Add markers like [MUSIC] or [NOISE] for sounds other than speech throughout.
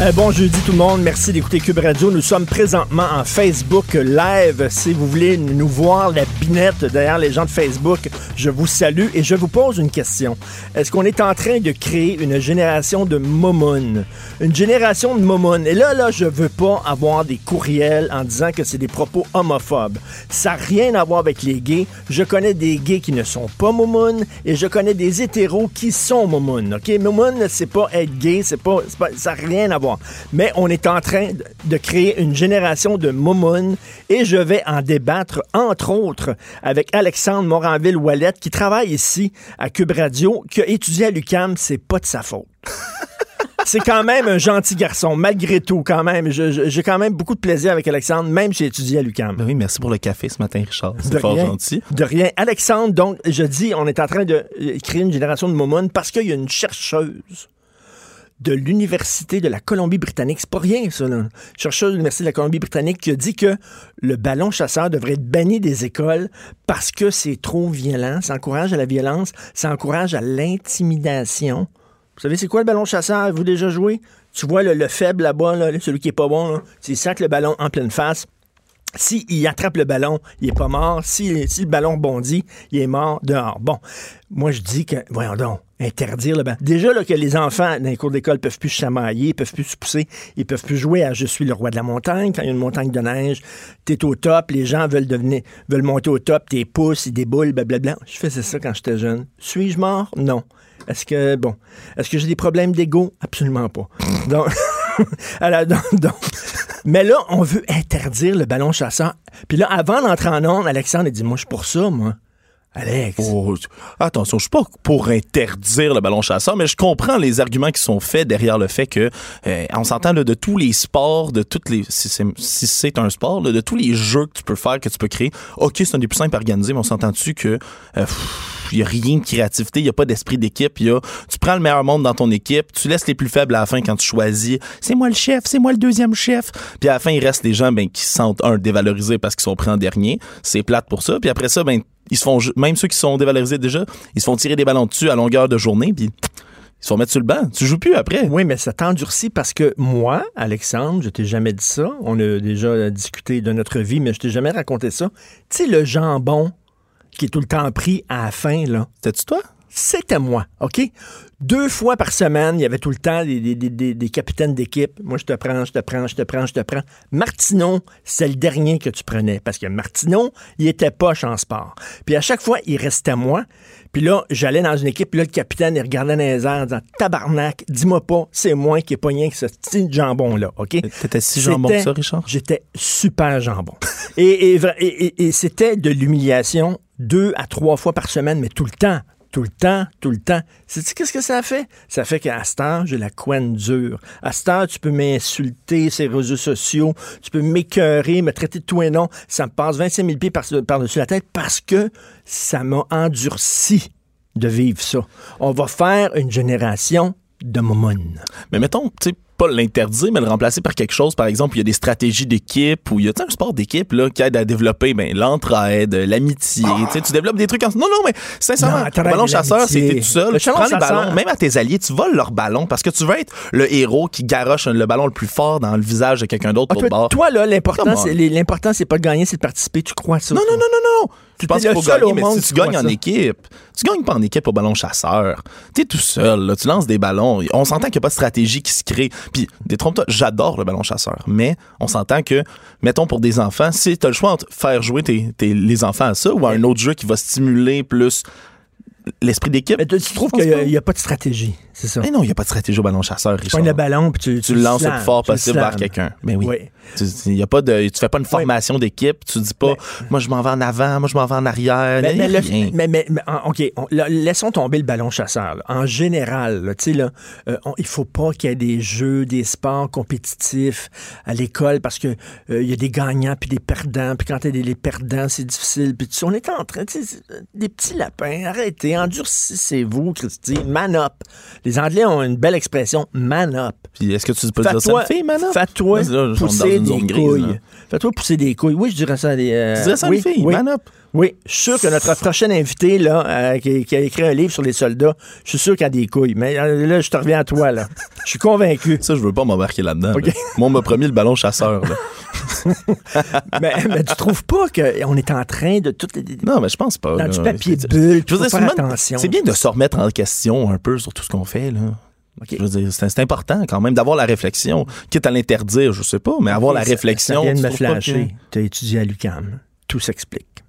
Euh, bon jeudi tout le monde, merci d'écouter Cube Radio. Nous sommes présentement en Facebook Live. Si vous voulez nous voir la binette derrière les gens de Facebook, je vous salue et je vous pose une question. Est-ce qu'on est en train de créer une génération de momounes? Une génération de momounes. Et là, là, je veux pas avoir des courriels en disant que c'est des propos homophobes. Ça n'a rien à voir avec les gays. Je connais des gays qui ne sont pas momounes et je connais des hétéros qui sont momounes. OK? Momoun, c'est pas être gay, c'est pas, pas, ça n'a rien à voir. Mais on est en train de créer une génération de momounes et je vais en débattre, entre autres, avec Alexandre Moranville-Wallet qui travaille ici à Cube Radio, qui a étudié à l'UCAM. C'est pas de sa faute. [LAUGHS] C'est quand même un gentil garçon, malgré tout, quand même. J'ai quand même beaucoup de plaisir avec Alexandre, même si j'ai étudié à l'UCAM. Ben oui, merci pour le café ce matin, Richard. C'est fort rien. gentil. De rien. Alexandre, donc, je dis, on est en train de euh, créer une génération de momounes parce qu'il y a une chercheuse de l'Université de la Colombie-Britannique. C'est pas rien, ça, là. Chercheuse de l'Université de la Colombie-Britannique qui a dit que le ballon chasseur devrait être banni des écoles parce que c'est trop violent. Ça encourage à la violence, ça encourage à l'intimidation. Vous savez, c'est quoi le ballon chasseur? Avez-vous déjà joué? Tu vois le, le faible là-bas, là, celui qui est pas bon, c'est sac le ballon en pleine face. S'il attrape le ballon, il est pas mort. Si, si le ballon bondit, il est mort dehors. Bon, moi je dis que, voyons donc, interdire le ballon. Déjà là, que les enfants dans les cours d'école peuvent plus chamailler, ils peuvent plus se pousser, ils peuvent plus jouer à Je suis le roi de la montagne. Quand il y a une montagne de neige, t'es au top, les gens veulent devenir, veulent monter au top, t'es pouces, ils déboulent, blablabla. Je faisais ça quand j'étais jeune. Suis-je mort? Non. Est-ce que, bon, est-ce que j'ai des problèmes d'ego? Absolument pas. Donc, [LAUGHS] mais là, on veut interdire le ballon chasseur. Puis là, avant d'entrer en onde, Alexandre a dit, moi, je suis pour ça, moi. Alex. Oh, attention, je suis pas pour interdire le ballon chasseur, mais je comprends les arguments qui sont faits derrière le fait que euh, on s'entend de tous les sports, de toutes les si c'est un sport, de tous les jeux que tu peux faire, que tu peux créer. Ok, c'est un des plus simples à organiser, mais on s'entend-tu que euh, il y a rien de créativité, il y a pas d'esprit d'équipe, il tu prends le meilleur monde dans ton équipe, tu laisses les plus faibles à la fin quand tu choisis. C'est moi le chef, c'est moi le deuxième chef. Puis à la fin, il reste des gens ben qui se sentent un dévalorisés parce qu'ils sont pris en dernier. C'est plate pour ça. Puis après ça, ben ils se font ju- même ceux qui sont dévalorisés déjà, ils se font tirer des ballons dessus à longueur de journée puis ils se font mettre sur le banc. Tu joues plus après. Oui, mais ça t'endurcit parce que moi, Alexandre, je t'ai jamais dit ça. On a déjà discuté de notre vie, mais je t'ai jamais raconté ça. Tu sais, le jambon qui est tout le temps pris à la fin, là. C'était-tu toi? C'était moi, OK? Deux fois par semaine, il y avait tout le temps des, des- des- des- des capitaines d'équipe. Moi, je te prends, je te prends, je te prends, je te prends. Martineau, c'est le dernier que tu prenais. Parce que Martineau, il était poche en sport. Puis à chaque fois, il restait moi. Puis là, j'allais dans une équipe, puis là, le capitaine, il regardait dans les airs en disant Tabarnak, dis-moi pas, c'est moi qui ai pogné avec ce petit jambon-là, OK? T'étais si jambon que ça, Richard? J'étais super jambon. et, et, vra- et- et- et c'était de l'humiliation deux à trois fois par semaine, mais tout le temps. Tout le temps, tout le temps. Sais-tu qu'est-ce que ça fait? Ça fait qu'à cette heure, j'ai la couenne dure. À cette heure, tu peux m'insulter sur les réseaux sociaux, tu peux m'écœurer, me traiter de tout et non. Ça me passe 25 000 pieds par- par-dessus la tête parce que ça m'a endurci de vivre ça. On va faire une génération de momone. Mais mettons, tu pas l'interdire, mais le remplacer par quelque chose, par exemple, il y a des stratégies d'équipe ou il y a un sport d'équipe là, qui aide à développer ben, l'entraide, l'amitié. Tu sais, Tu développes des trucs en... Non, non, mais sincèrement, le ballon chasseur, t'es tout seul. Le tu prends ballon les chasseur- ballons, même à tes alliés, tu voles leur ballon parce que tu veux être le héros qui garoche le ballon le plus fort dans le visage de quelqu'un d'autre Ah, pour le toi, bord. toi, là, l'important, c'est, l'important, c'est pas de gagner, c'est de participer. Tu crois ça? Non, toi? non, non, non, non. Tu penses qu'il faut gagner, mais si tu gagnes en ça. équipe, tu gagnes pas en équipe au ballon chasseur. T'es tout seul, là. tu lances des ballons. On s'entend qu'il n'y a pas de stratégie qui se crée. Puis, détrompe-toi, j'adore le ballon chasseur, mais on s'entend que, mettons pour des enfants, si tu as le choix entre faire jouer tes, tes- les enfants à ça ou à un autre jeu qui va stimuler plus l'esprit d'équipe. Mais tu tu trouves qu'il n'y a, pas de stratégie, c'est ça? Mais non, il n'y a pas de stratégie au ballon chasseur, Tu Richard. pognes le ballon, puis tu, tu le lances le plus fort tu le possible vers quelqu'un. Mais oui. Oui. Tu, y a pas de, tu fais pas une formation d'équipe. Tu dis pas, Mais- moi je m'en vais en avant, moi je m'en vais en arrière. Mais, y a mais le- rien. mais- mais- mais, OK, on- là, laissons tomber le ballon chasseur. là. En général, là, tu sais, là, euh, on- il faut pas qu'il y ait des jeux, des sports compétitifs à l'école parce que euh, il y a des gagnants puis des perdants. Puis quand tu des les perdants, c'est difficile. Puis tu on est en train, tu c'est- des petits lapins, arrêtez. endurcissez, endurcissez-vous, Christy, man up. Les Anglais ont une belle expression, man up. Est-ce que tu peux dire ça une fille, maintenant? fais-toi pousser des couilles. Fais-toi pousser des couilles. Oui, je dirais ça à des. euh, Tu dirais ça à oui, une fille, oui. man up? Oui, je suis sûr que notre prochaine invitée, là, euh, qui, qui a écrit un livre sur les soldats, je suis sûr qu'elle a des couilles. Mais euh, là, je te reviens à toi, là. Je suis convaincu. Ça, je veux pas m'embarquer là-dedans. Là. Moi, on m'a promis le ballon chasseur. là. [LAUGHS] mais, mais tu trouves pas qu'on est en train de tout. Non, mais je pense pas. Dans là. du papier bulle, Je veux faut dire, faire attention. C'est bien de se remettre en question un peu sur tout ce qu'on fait, là. OK. Je veux dire, c'est important quand même d'avoir la réflexion. Quitte à l'interdire, je sais pas, mais avoir la Ça- réflexion. Ça vient de me flasher. Tu as étudié à l'UCAM. Tout s'explique.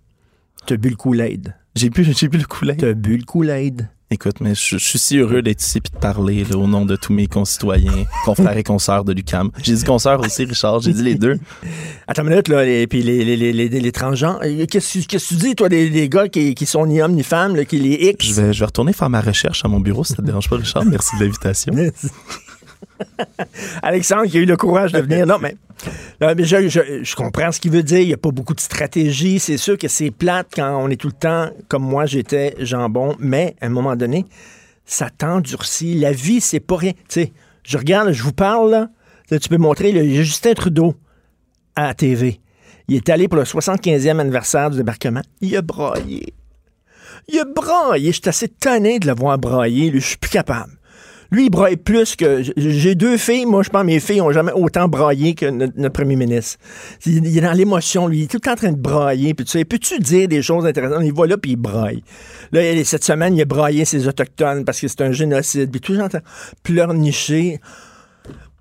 Tu as bu le Kool-Aid. J'ai bu, j'ai bu le coulet. Tu as bu le Kool-Aid. Écoute, mais je, je suis si heureux d'être ici et de parler là, au nom de tous mes concitoyens, [LAUGHS] confrères et consoeurs de l'UCAM. J'ai dit consoeurs aussi, Richard. J'ai dit les deux. [LAUGHS] Attends une minute, là, et puis les, les, les, les, les transgenres. Euh, Qu'est-ce que tu dis, toi, des, des gars qui, qui sont ni hommes ni femmes, là, qui les X? Je vais, je vais retourner faire ma recherche à mon bureau, si ça te dérange pas, Richard. Merci de l'invitation. [LAUGHS] [LAUGHS] Alexandre qui a eu le courage de venir. Non, mais, mais je, comprends ce qu'il veut dire. Il n'y a pas beaucoup de stratégie. C'est sûr que c'est plate quand on est tout le temps, comme moi, j'étais jambon. Mais à un moment donné, ça t'endurcit. La vie, c'est pas rien. Tu sais, je regarde, je vous parle, là. Tu peux montrer le Justin Trudeau à la TV. Il est allé pour le 75e anniversaire du débarquement. Il a braillé. Il a braillé. Je suis assez tanné de le voir brailler. Lui, je suis plus capable. Lui, il braille plus que. J'ai deux filles. Moi, je pense que mes filles ont jamais autant braillé que notre, premier ministre. Il, est dans l'émotion, lui. Il est tout le temps en train de brailler. Puis tu sais, peux-tu dire des choses intéressantes? Il va là, puis il braille. Là, cette semaine, il a braillé ses Autochtones parce que c'est un génocide. Puis tout le pleurnicher.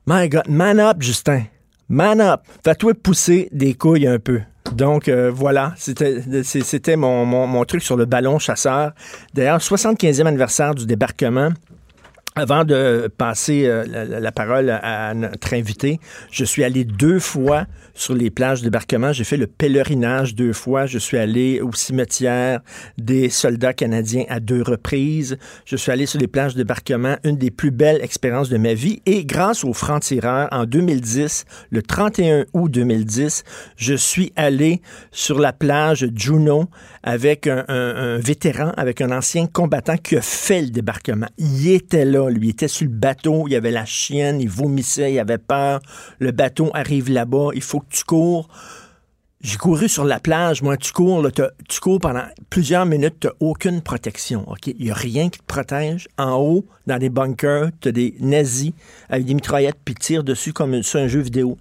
My God, man up, Justin. Man up. Fais-toi pousser des couilles un peu. Donc, euh, voilà, c'était mon, mon, mon truc sur le ballon chasseur. D'ailleurs, 75e anniversaire du débarquement. Avant de passer euh, la, parole à notre invité, je suis allé deux fois sur les plages de débarquement. J'ai fait le pèlerinage deux fois. Je suis allé au cimetière des soldats canadiens à deux reprises. Je suis allé sur les plages de débarquement, une des plus belles expériences de ma vie. Et grâce aux francs-tireurs, en 2010, le 31 août 2010, je suis allé sur la plage Juno avec un, vétéran, avec un ancien combattant qui a fait le débarquement. Il était là, lui. Était sur le bateau, il avait la chienne, il vomissait, il avait peur. Le bateau arrive là-bas, il faut tu cours. J'ai couru sur la plage, moi, tu cours, tu cours pendant plusieurs minutes, tu aucune protection? Il n'y a rien qui te protège. En haut, dans des bunkers, tu as des nazis avec des mitraillettes, puis tirent dessus comme sur un jeu vidéo.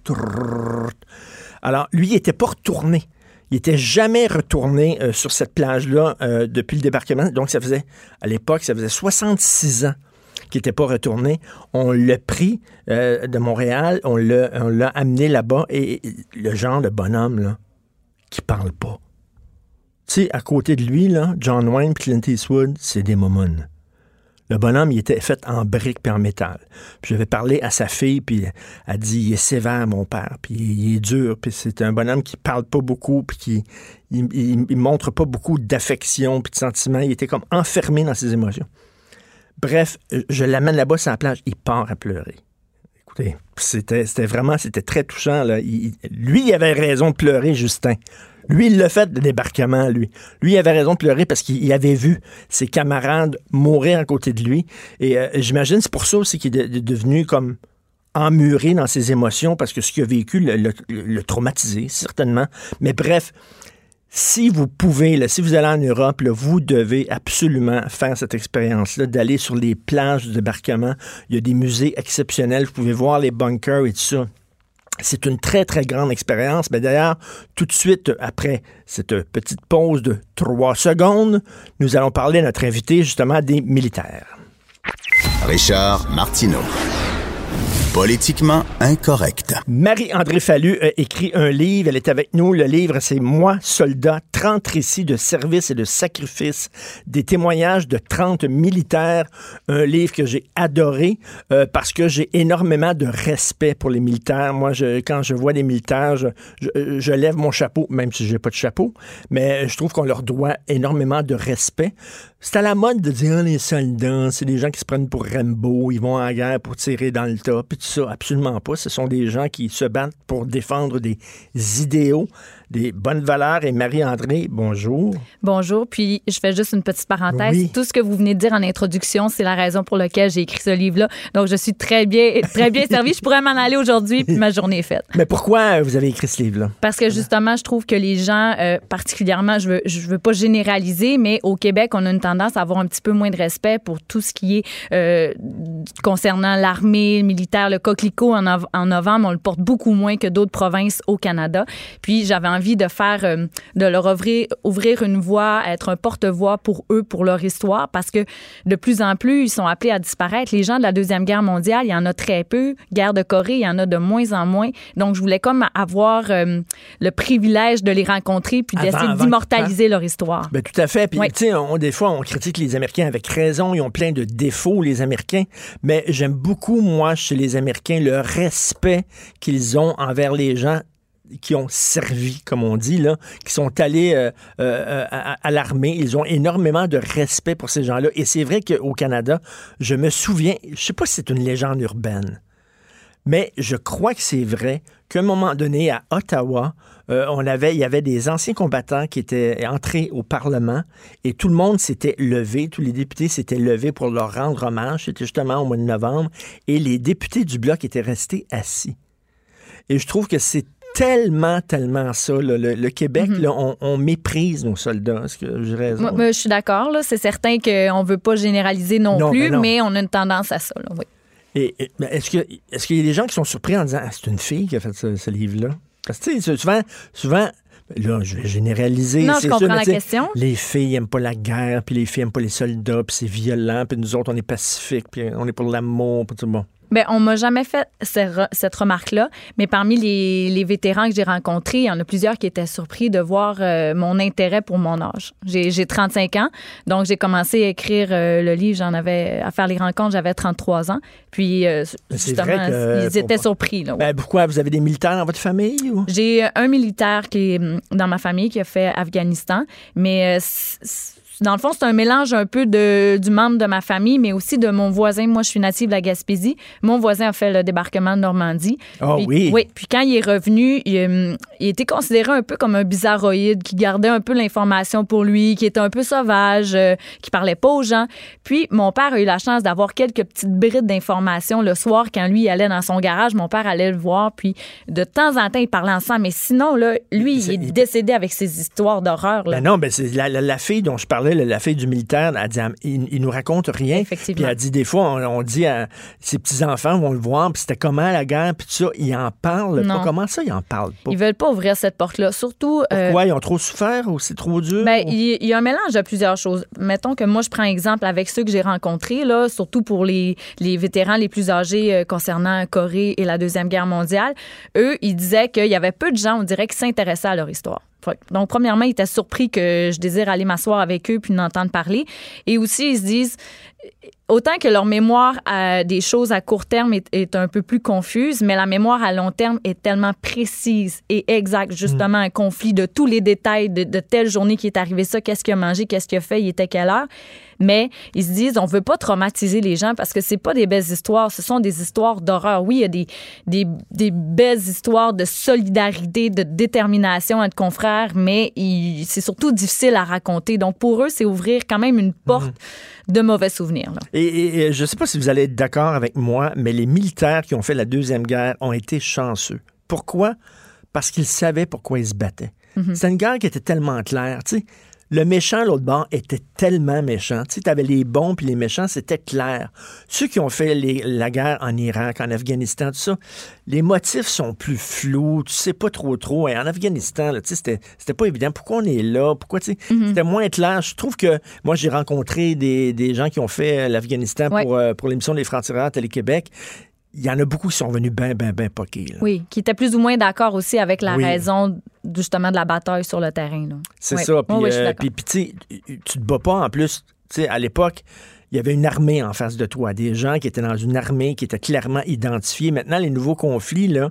Alors, lui, il n'était pas retourné. Il n'était jamais retourné euh, sur cette plage-là euh, depuis le débarquement. Donc, ça faisait, à l'époque, ça faisait 66 ans qu'il n'était pas retourné. On l'a pris euh, de Montréal, on l'a amené là-bas, et le genre de bonhomme, là, qui parle pas. Tu sais, à côté de lui, là, John Wayne Clint Eastwood, c'est des momons. Le bonhomme, il était fait en briques et en métal. J'avais parlé à sa fille, puis elle dit, il est sévère, mon père, puis il est dur, puis c'est un bonhomme qui parle pas beaucoup, puis qui il montre pas beaucoup d'affection puis de sentiments. Il était comme enfermé dans ses émotions. Bref, je l'amène là-bas sur la plage, il part à pleurer. Écoutez, c'était vraiment, c'était très touchant. Lui, il avait raison de pleurer, Justin. Lui, il l'a fait, le débarquement, lui. Lui, il avait raison de pleurer parce qu'il il avait vu ses camarades mourir à côté de lui. Et euh, j'imagine, c'est pour ça aussi qu'il est de- de- devenu comme emmuré dans ses émotions parce que ce qu'il a vécu le, le- le traumatisé, certainement. Mais bref, si vous pouvez, si vous allez en Europe, vous devez absolument faire cette expérience-là, d'aller sur les plages de débarquement. Il y a des musées exceptionnels, vous pouvez voir les bunkers et tout ça. C'est une très, très grande expérience. Mais d'ailleurs, tout de suite après cette petite pause de trois secondes, nous allons parler à notre invité, justement, des militaires. Richard Martineau. Politiquement incorrect. Marie-André Fallu a écrit un livre. Elle est avec nous. Le livre, c'est Moi, soldat, 30 récits de service et de sacrifice, des témoignages de 30 militaires. Un livre que j'ai adoré euh, parce que j'ai énormément de respect pour les militaires. Moi, je, quand je vois des militaires, je, je- je lève mon chapeau, même si j'ai pas de chapeau, mais je trouve qu'on leur doit énormément de respect. C'est à la mode de dire Ah, les soldats, c'est des gens qui se prennent pour Rambo, ils vont en guerre pour tirer dans le tas, puis tout ça. Absolument pas. Ce sont des gens qui se battent pour défendre des idéaux. Des bonnes valeurs. Et Marie-André, bonjour. Bonjour. Puis, je fais juste une petite parenthèse. Oui. Tout ce que vous venez de dire en introduction, c'est la raison pour laquelle j'ai écrit ce livre-là. Donc, je suis très bien, très bien servie. Je pourrais m'en aller aujourd'hui, puis ma journée est faite. Mais pourquoi euh, vous avez écrit ce livre-là? Parce que justement, je trouve que les gens, euh, particulièrement, je veux, je veux pas généraliser, mais au Québec, on a une tendance à avoir un petit peu moins de respect pour tout ce qui est euh, concernant l'armée, le militaire, le coquelicot en novembre, on le porte beaucoup moins que d'autres provinces au Canada. Puis j'avais envie de faire, euh, de leur ouvrir, ouvrir une voie, être un porte-voix pour eux, pour leur histoire, parce que de plus en plus, ils sont appelés à disparaître. Les gens de la Deuxième Guerre mondiale, il y en a très peu. Guerre de Corée, il y en a de moins en moins. Donc, je voulais comme avoir euh, le privilège de les rencontrer puis d'essayer d'immortaliser leur histoire. Ben, tout à fait. Puis, Oui. tu sais, on, des fois, on critique les Américains avec raison. Ils ont plein de défauts, les Américains. Mais j'aime beaucoup, moi, chez les Américains, le respect qu'ils ont envers les gens qui ont servi, comme on dit, là, qui sont allés euh, euh, à, à l'armée. Ils ont énormément de respect pour ces gens-là. Et c'est vrai qu'au Canada, je me souviens, je sais pas si c'est une légende urbaine, mais je crois que c'est vrai qu'à un moment donné, à Ottawa, euh, on avait, il y avait des anciens combattants qui étaient entrés au Parlement et tout le monde s'était levé, tous les députés s'étaient levés pour leur rendre hommage. C'était justement au mois de novembre et les députés du Bloc étaient restés assis. Et je trouve que c'est tellement, tellement ça. là. Le, le Québec, Mhm. là, on, on méprise nos soldats. Est-ce que j'ai raison? Moi, moi, je suis d'accord. C'est certain qu'on ne veut pas généraliser non, Non, plus, ben non. mais on a une tendance à ça. là, oui. Et, est-ce que est-ce qu'il y a des gens qui sont surpris en disant ah, c'est une fille qui a fait ce, ce livre-là? Parce que souvent, souvent, là, je vais généraliser. Non, je comprends sûr, mais la question. Les filles aiment pas la guerre, puis les filles aiment pas les soldats, puis c'est violent, puis nous autres, on est pacifiques, puis on est pour l'amour, puis tout bon. Ben, on m'a jamais fait cette remarque-là, mais parmi les, les vétérans que j'ai rencontrés, il y en a plusieurs qui étaient surpris de voir euh, mon intérêt pour mon âge. J'ai j'ai 35 ans, donc j'ai commencé à écrire euh, le livre, j'en avais à faire les rencontres, j'avais 33 ans. Puis euh, justement, que ils pour- étaient surpris. Là, ouais. Ben, pourquoi? Vous avez des militaires dans votre famille? Ou? J'ai un militaire qui est hum, dans ma famille qui a fait Afghanistan, mais c- dans le fond, c'est un mélange un peu de, du membre de ma famille, mais aussi de mon voisin. Moi, je suis native de la Gaspésie. Mon voisin a fait le débarquement de Normandie. Ah Puis- oui? Oui. Puis quand il est revenu, il, hum, il était considéré un peu comme un bizarroïde, qui gardait un peu l'information pour lui, qui était un peu sauvage, euh, qui parlait pas aux gens. Puis mon père a eu la chance d'avoir quelques petites brides d'informations le soir quand lui il allait dans son garage. Mon père allait le voir, puis de temps en temps, ils parlaient ensemble. Mais sinon, là, lui, il est il- décédé avec ses histoires d'horreur. Ben non, ben c'est la, la- la fille dont je parlais, la, la fille du militaire, elle dit, il, il nous raconte rien. Effectivement. Puis elle dit, des fois, on, on dit à ses petits-enfants vont le voir, puis c'était comment la guerre, puis tout ça, ils en parlent Non. pas. Comment ça, ils en parlent pas? Ils veulent pas ouvrir cette porte-là. Surtout. euh, Pourquoi? Ils ont trop souffert ou c'est trop dur? Ben, ou- il il y a un mélange de plusieurs choses. Mettons que moi, je prends exemple avec ceux que j'ai rencontrés, là, surtout pour les, les vétérans les plus âgés euh, concernant Corée et la Deuxième Guerre mondiale. Eux, ils disaient qu'il y avait peu de gens, on dirait, qui s'intéressaient à leur histoire. Donc, premièrement, ils étaient surpris que je désire aller m'asseoir avec eux puis d'entendre parler. Et aussi, ils se disent, autant que leur mémoire des choses à court terme est, est un peu plus confuse, mais la mémoire à long terme est tellement précise et exacte. Justement, un conflit de tous les détails de, de telle journée qui est arrivé ça, qu'est-ce qu'il a mangé, qu'est-ce qu'il a fait, il était quelle heure. Mais ils se disent, on veut pas traumatiser les gens parce que c'est pas des belles histoires, ce sont des histoires d'horreur. Oui, il y a des, des, des belles histoires de solidarité, de détermination entre confrères, mais c'est surtout difficile à raconter. Donc pour eux, c'est ouvrir quand même une porte de mauvais souvenirs. là. Et, et- et je ne sais pas si vous allez être d'accord avec moi, mais les militaires qui ont fait la Deuxième Guerre ont été chanceux. Pourquoi? Parce qu'ils savaient pourquoi ils se battaient. C'était une guerre qui était tellement claire. Le méchant, l'autre bord, était tellement méchant. Tu avais les bons puis les méchants, c'était clair. Ceux qui ont fait les- la guerre en Irak, en Afghanistan, tout ça, les motifs sont plus flous. Tu sais pas trop trop. Et en Afghanistan, tu sais, c'était c'était pas évident. Pourquoi on est là? Pourquoi, tu sais, c'était moins clair. Je trouve que moi, j'ai rencontré des, des gens qui ont fait l'Afghanistan Ouais. pour, euh, pour l'émission des Francs-Tireurs à Télé-Québec. Il y en a beaucoup qui sont venus ben, ben, ben poqués. là. Oui, qui était plus ou moins d'accord aussi avec la Oui. raison justement de la bataille sur le terrain. C'est Oui. ça. Puis, Oui, euh, puis, puis, tu te bats pas en plus. Tu sais, à l'époque, il y avait une armée en face de toi, des gens qui étaient dans une armée, qui étaient clairement identifiés. Maintenant, les nouveaux conflits, là,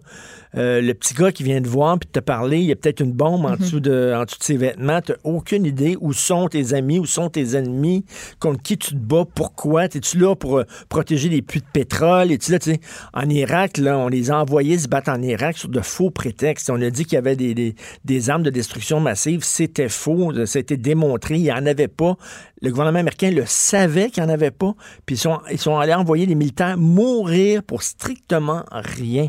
euh, le petit gars qui vient te voir puis te parler, il y a peut-être une bombe en, dessous de, en dessous de ses vêtements. Tu aucune idée où sont tes amis, où sont tes ennemis, contre qui tu te bats, pourquoi. Es-tu là pour euh, protéger les puits de pétrole? Es-tu là, tu sais, en Irak, là, on les a envoyés se battre en Irak sur de faux prétextes. On a dit qu'il y avait des, des, des armes de destruction massive. C'était faux. Ça a été démontré. Il n'y en avait pas. Le gouvernement américain le savait qu'il n'y en avait pas, puis ils sont, ils sont allés envoyer des militaires mourir pour strictement rien.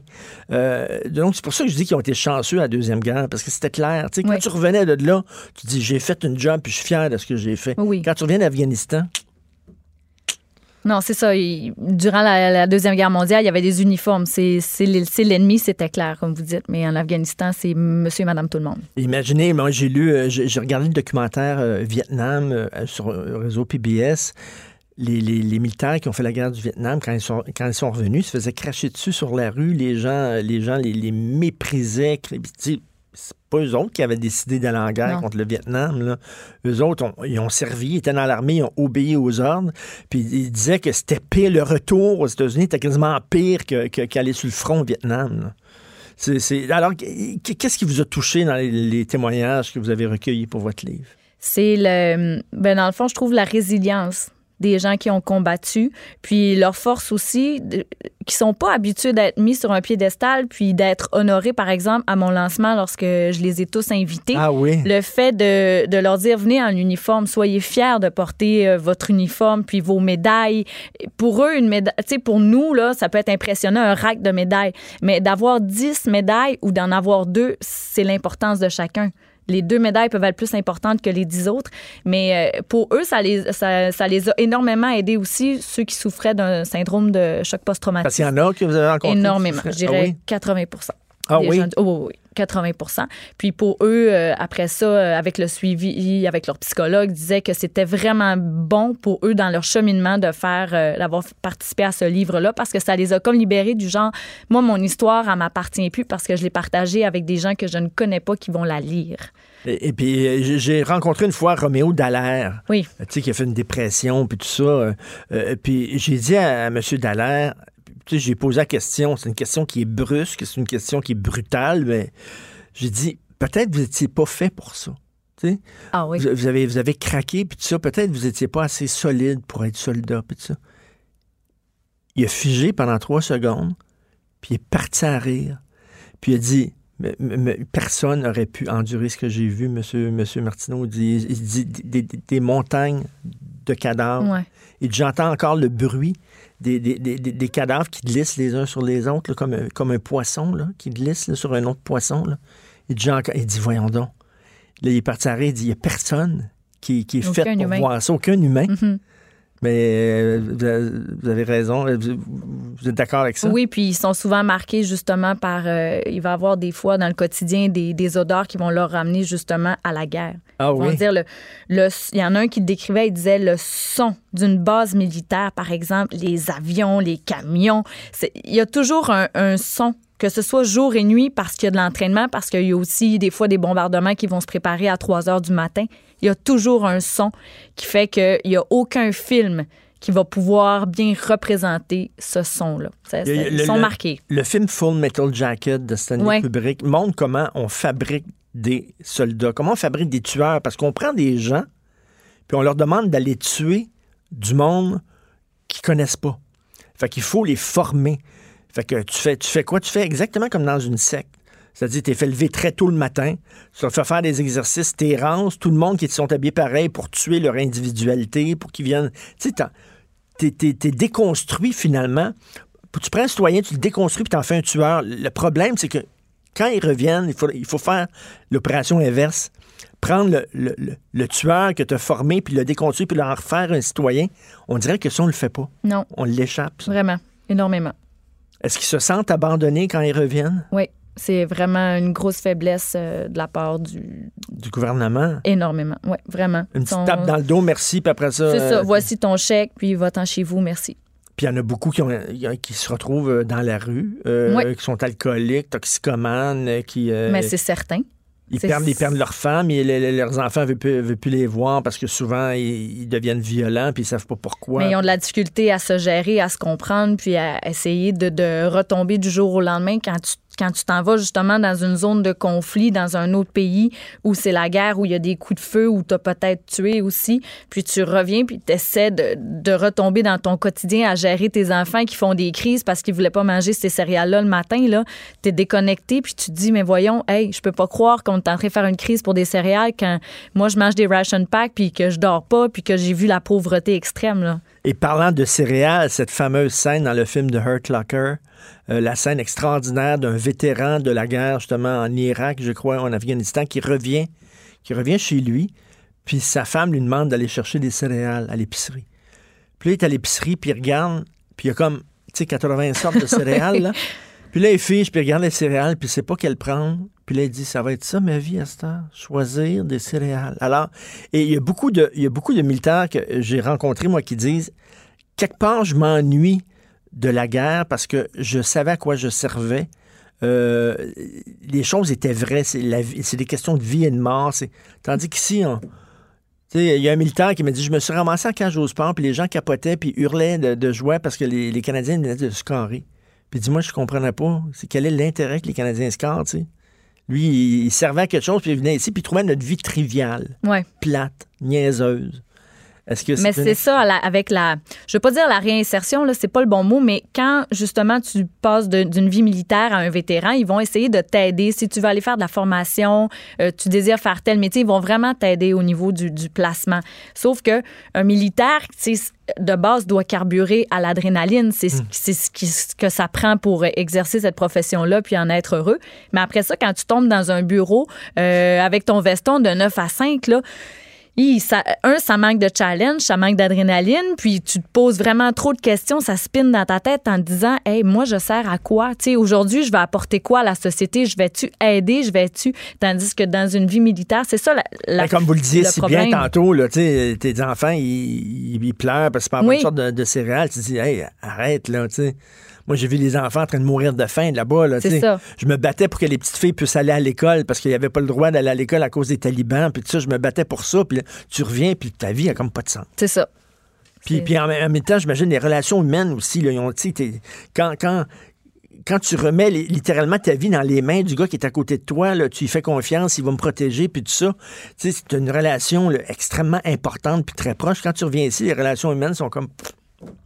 Euh, donc, c'est pour ça que je dis qu'ils ont été chanceux à la Deuxième Guerre, parce que c'était clair. Tu sais, quand Oui. tu revenais de là, tu dis, j'ai fait une job, puis je suis fier de ce que j'ai fait. Oui. Quand tu reviens d'Afghanistan, Non, c'est ça. Il- durant la, la Deuxième Guerre mondiale, il y avait des uniformes. C'est c'est l'e- c'est l'ennemi, c'était clair, comme vous dites. Mais en Afghanistan, c'est monsieur et madame tout le monde. Imaginez, moi j'ai lu, euh, j'ai j'ai regardé le documentaire euh, Vietnam euh, sur le réseau PBS. Les, les- les militaires qui ont fait la guerre du Vietnam, quand ils sont, quand ils sont revenus, se faisaient cracher dessus sur la rue. Les gens, les, gens les, les méprisaient. C'est pas eux autres qui avaient décidé d'aller en guerre Non. contre le Vietnam. Là. Eux autres, ont- ils ont servi, ils étaient dans l'armée, ils ont obéi aux ordres. Puis ils disaient que c'était pire, le retour aux États-Unis était quasiment pire que- qu'aller sur le front au Vietnam. là. Alors, qu'est-ce qui vous a touché dans les, les témoignages que vous avez recueillis pour votre livre? C'est le. Ben, dans le fond, je trouve la résilience des gens qui ont combattu, puis leur force aussi, de- qui sont pas habitués d'être mis sur un piédestal, puis d'être honorés, par exemple, à mon lancement lorsque je les ai tous invités. Ah oui. Le fait de, de leur dire venez en uniforme, soyez fiers de porter euh, votre uniforme puis vos médailles. Pour eux, une médaille, tu sais, pour nous là, ça peut être impressionnant un rack de médailles, mais d'avoir 10 médailles ou d'en avoir deux, c'est l'importance de chacun. Les deux médailles peuvent être plus importantes que les dix autres, mais euh, pour eux, ça les, ça, ça les a énormément aidés aussi, ceux qui souffraient d'un syndrome de choc Parce post-traumatique. qu'il y en a que vous avez rencontrés. Énormément. Je dirais Ah oui? 80 Ah des oui? gens- oh, oui, oui, 80 Puis pour eux, euh, après ça, euh, avec le suivi, avec leur psychologue, disaient que c'était vraiment bon pour eux dans leur cheminement de faire, euh, d'avoir participé à ce livre-là parce que ça les a comme libérés du genre, moi, mon histoire, elle m'appartient plus parce que je l'ai partagée avec des gens que je ne connais pas qui vont la lire. Et, et puis, j'ai- rencontré une fois Roméo Dallaire, Oui. tu sais, qui a fait une dépression, puis tout ça. euh, puis j'ai dit à, à M. Dallaire, j'ai posé la question, c'est une question qui est brusque, c'est une question qui est brutale, mais j'ai dit, peut-être vous n'étiez pas fait pour ça. Ah oui. Vous, vous avez, vous avez craqué, puis tout ça. Peut-être vous n'étiez pas assez solide pour être soldat, puis tout ça. Il a figé pendant trois secondes, puis il est parti à rire. Puis il a dit mais- personne n'aurait pu endurer ce que j'ai vu, monsieur, monsieur Martineau. Il dit, il dit des, des- des montagnes de cadavres. Ouais. Dit j'entends encore le bruit des, des- des- des- des cadavres qui glissent les uns sur les autres, là, comme, un, comme un poisson là, qui glisse là, sur un autre poisson. Là. Il, dit, j'entends- il dit voyons donc. Là, il est parti rire, il dit il n'y a personne qui, qui est Aucun fait pour humain. voir ça, aucun humain. Mhm. Mais euh, vous avez- raison. Vous, vous êtes d'accord avec ça? Oui, puis ils sont souvent marqués justement par. euh, il va y avoir des fois dans le quotidien des, des odeurs qui vont leur ramener justement à la guerre. Ah Ils vont oui? dire le, le- il y en a un qui décrivait, il disait le son d'une base militaire, par exemple, les avions, les camions. Il y a toujours un, un son, que ce soit jour et nuit, parce qu'il y a de l'entraînement, parce qu'il y a aussi des fois des bombardements qui vont se préparer à 3 heures du matin. Il y a toujours un son qui fait qu'il n'y a aucun film qui va pouvoir bien représenter ce son-là. Ils sont le- marqués. Le film Full Metal Jacket de Stanley Ouais. Kubrick montre comment on fabrique des soldats, comment on fabrique des tueurs, parce qu'on prend des gens, puis on leur demande d'aller tuer du monde qu'ils connaissent pas. Fait qu'il faut les former. Fait que tu fais, tu fais quoi? Tu fais exactement comme dans une secte. C'est-à-dire, tu fait lever très tôt le matin, tu leur fais faire des exercices, tu rances, tout le monde qui sont habillés pareil pour tuer leur individualité, pour qu'ils viennent. Tu sais, t'es, t'es- t'es déconstruit finalement. Tu prends un citoyen, tu le déconstruis puis t'en fais un tueur. Le problème, c'est que quand ils reviennent, il faut, il faut faire l'opération inverse. Prendre le, le- le- le tueur que tu as formé puis le déconstruire puis leur refaire un citoyen. On dirait que ça, on le fait pas. Non, On l'échappe. vraiment, énormément. Est-ce qu'ils se sentent abandonnés quand ils reviennent? Oui, c'est vraiment une grosse faiblesse euh, de la part du. du gouvernement? Énormément. Oui, vraiment. Une petite tape dans le dos, merci, puis après ça. C'est ça. euh, Voici ton chèque, puis va-t'en chez vous, merci. Puis il y en a beaucoup qui, ont- qui se retrouvent euh, dans la rue, euh, Oui. qui sont alcooliques, toxicomanes, qui. Mais c'est certain. Ils perdent, ils perdent leurs femmes et le- le- leurs enfants ne veulent, plus- veulent plus les voir parce que souvent, ils, ils deviennent violents puis ils savent pas pourquoi. Mais ils ont de la difficulté à se gérer, à se comprendre, puis à essayer de, de retomber du jour au lendemain quand tu quand tu t'en vas justement dans une zone de conflit, dans un autre pays où c'est la guerre, où il y a des coups de feu, où tu as peut-être tué aussi, puis tu reviens, puis tu essaies de, retomber dans ton quotidien à gérer tes enfants qui font des crises parce qu'ils voulaient pas manger ces céréales-là le matin. Là. Tu es déconnecté, puis tu te dis, mais voyons, hey, je peux pas croire qu'on est en train de faire une crise pour des céréales quand moi je mange des ration packs, puis que je dors pas, puis que j'ai vu la pauvreté extrême. Et parlant de céréales, cette fameuse scène dans le film de Hurt Locker, euh, la scène extraordinaire d'un vétéran de la guerre, justement en Irak, je crois, en Afghanistan, qui revient, qui revient chez lui, puis sa femme lui demande d'aller chercher des céréales à l'épicerie. Puis là, il est à l'épicerie, puis il regarde, puis il y a comme, tu sais, 80 sortes de [LAUGHS] céréales, là. Puis là, il fiche, puis il regarde les céréales, puis il sait pas quelle prendre. Puis là, il dit, ça va être ça, ma vie, à cette heure, choisir des céréales. Alors, et il y a beaucoup de, il y a beaucoup de militaires que j'ai rencontrés, moi, qui disent, quelque part, je m'ennuie de la guerre parce que je savais à quoi je servais. Euh, les choses étaient vraies. C'est, c'est des questions de vie et de mort. C'est, tandis qu'ici, on- il y a un militaire qui m'a dit Je me suis ramassé à cage au sport, puis les gens capotaient, puis hurlaient de, joie parce que les, Canadiens venaient de scorer. Puis dis-moi, je comprenais pas. C'est quel est l'intérêt que les Canadiens scorent, tu sais? Lui, il, servait à quelque chose, puis il venait ici, puis il trouvait notre vie triviale, Ouais. plate, niaiseuse. Est-ce que Mais c'est ça, la- avec la. Je veux pas dire la réinsertion, là, c'est pas le bon mot, mais quand justement tu passes d'une vie militaire à un vétéran, ils vont essayer de t'aider. Si tu veux aller faire de la formation, euh, tu désires faire tel métier, ils vont vraiment t'aider au niveau du, du placement. Sauf que un militaire, de base, doit carburer à l'adrénaline. C'est ce- c'est ce, qui- ce que ça prend pour exercer cette profession-là puis en être heureux. Mais après ça, quand tu tombes dans un bureau euh, avec ton veston de 9 à 5, là, Hi, ça, un, ça manque de challenge, ça manque d'adrénaline, puis tu te poses vraiment trop de questions, ça spinne dans ta tête en te disant, hey, moi, je sers à quoi? Tu sais, aujourd'hui, je vais apporter quoi à la société? Je vais-tu aider? Je vais-tu? Tandis que dans une vie militaire, c'est ça la, la- Ben, comme vous le disiez le si problème. bien tantôt, là, tes enfants, ils, pleurent parce qu'ils ne Oui. une sorte de, de céréales. Tu dis, hey, arrête, là, tu sais. Moi, j'ai vu les enfants en train de mourir de faim là-bas. Là, C'est ça. Je me battais pour que les petites filles puissent aller à l'école parce qu'il n'y avait pas le droit d'aller à l'école à cause des talibans. Puis tout ça, je me battais pour ça. Puis là, tu reviens, puis ta vie a comme pas de sens. C'est ça. Puis, puis en, en même temps, j'imagine les relations humaines aussi. Là, ont, quand, quand, quand tu remets li- littéralement ta vie dans les mains du gars qui est à côté de toi, là, tu lui fais confiance, il va me protéger, puis tout ça. Tu sais, c'est une relation là, extrêmement importante puis très proche. Quand tu reviens ici, les relations humaines sont comme... pff,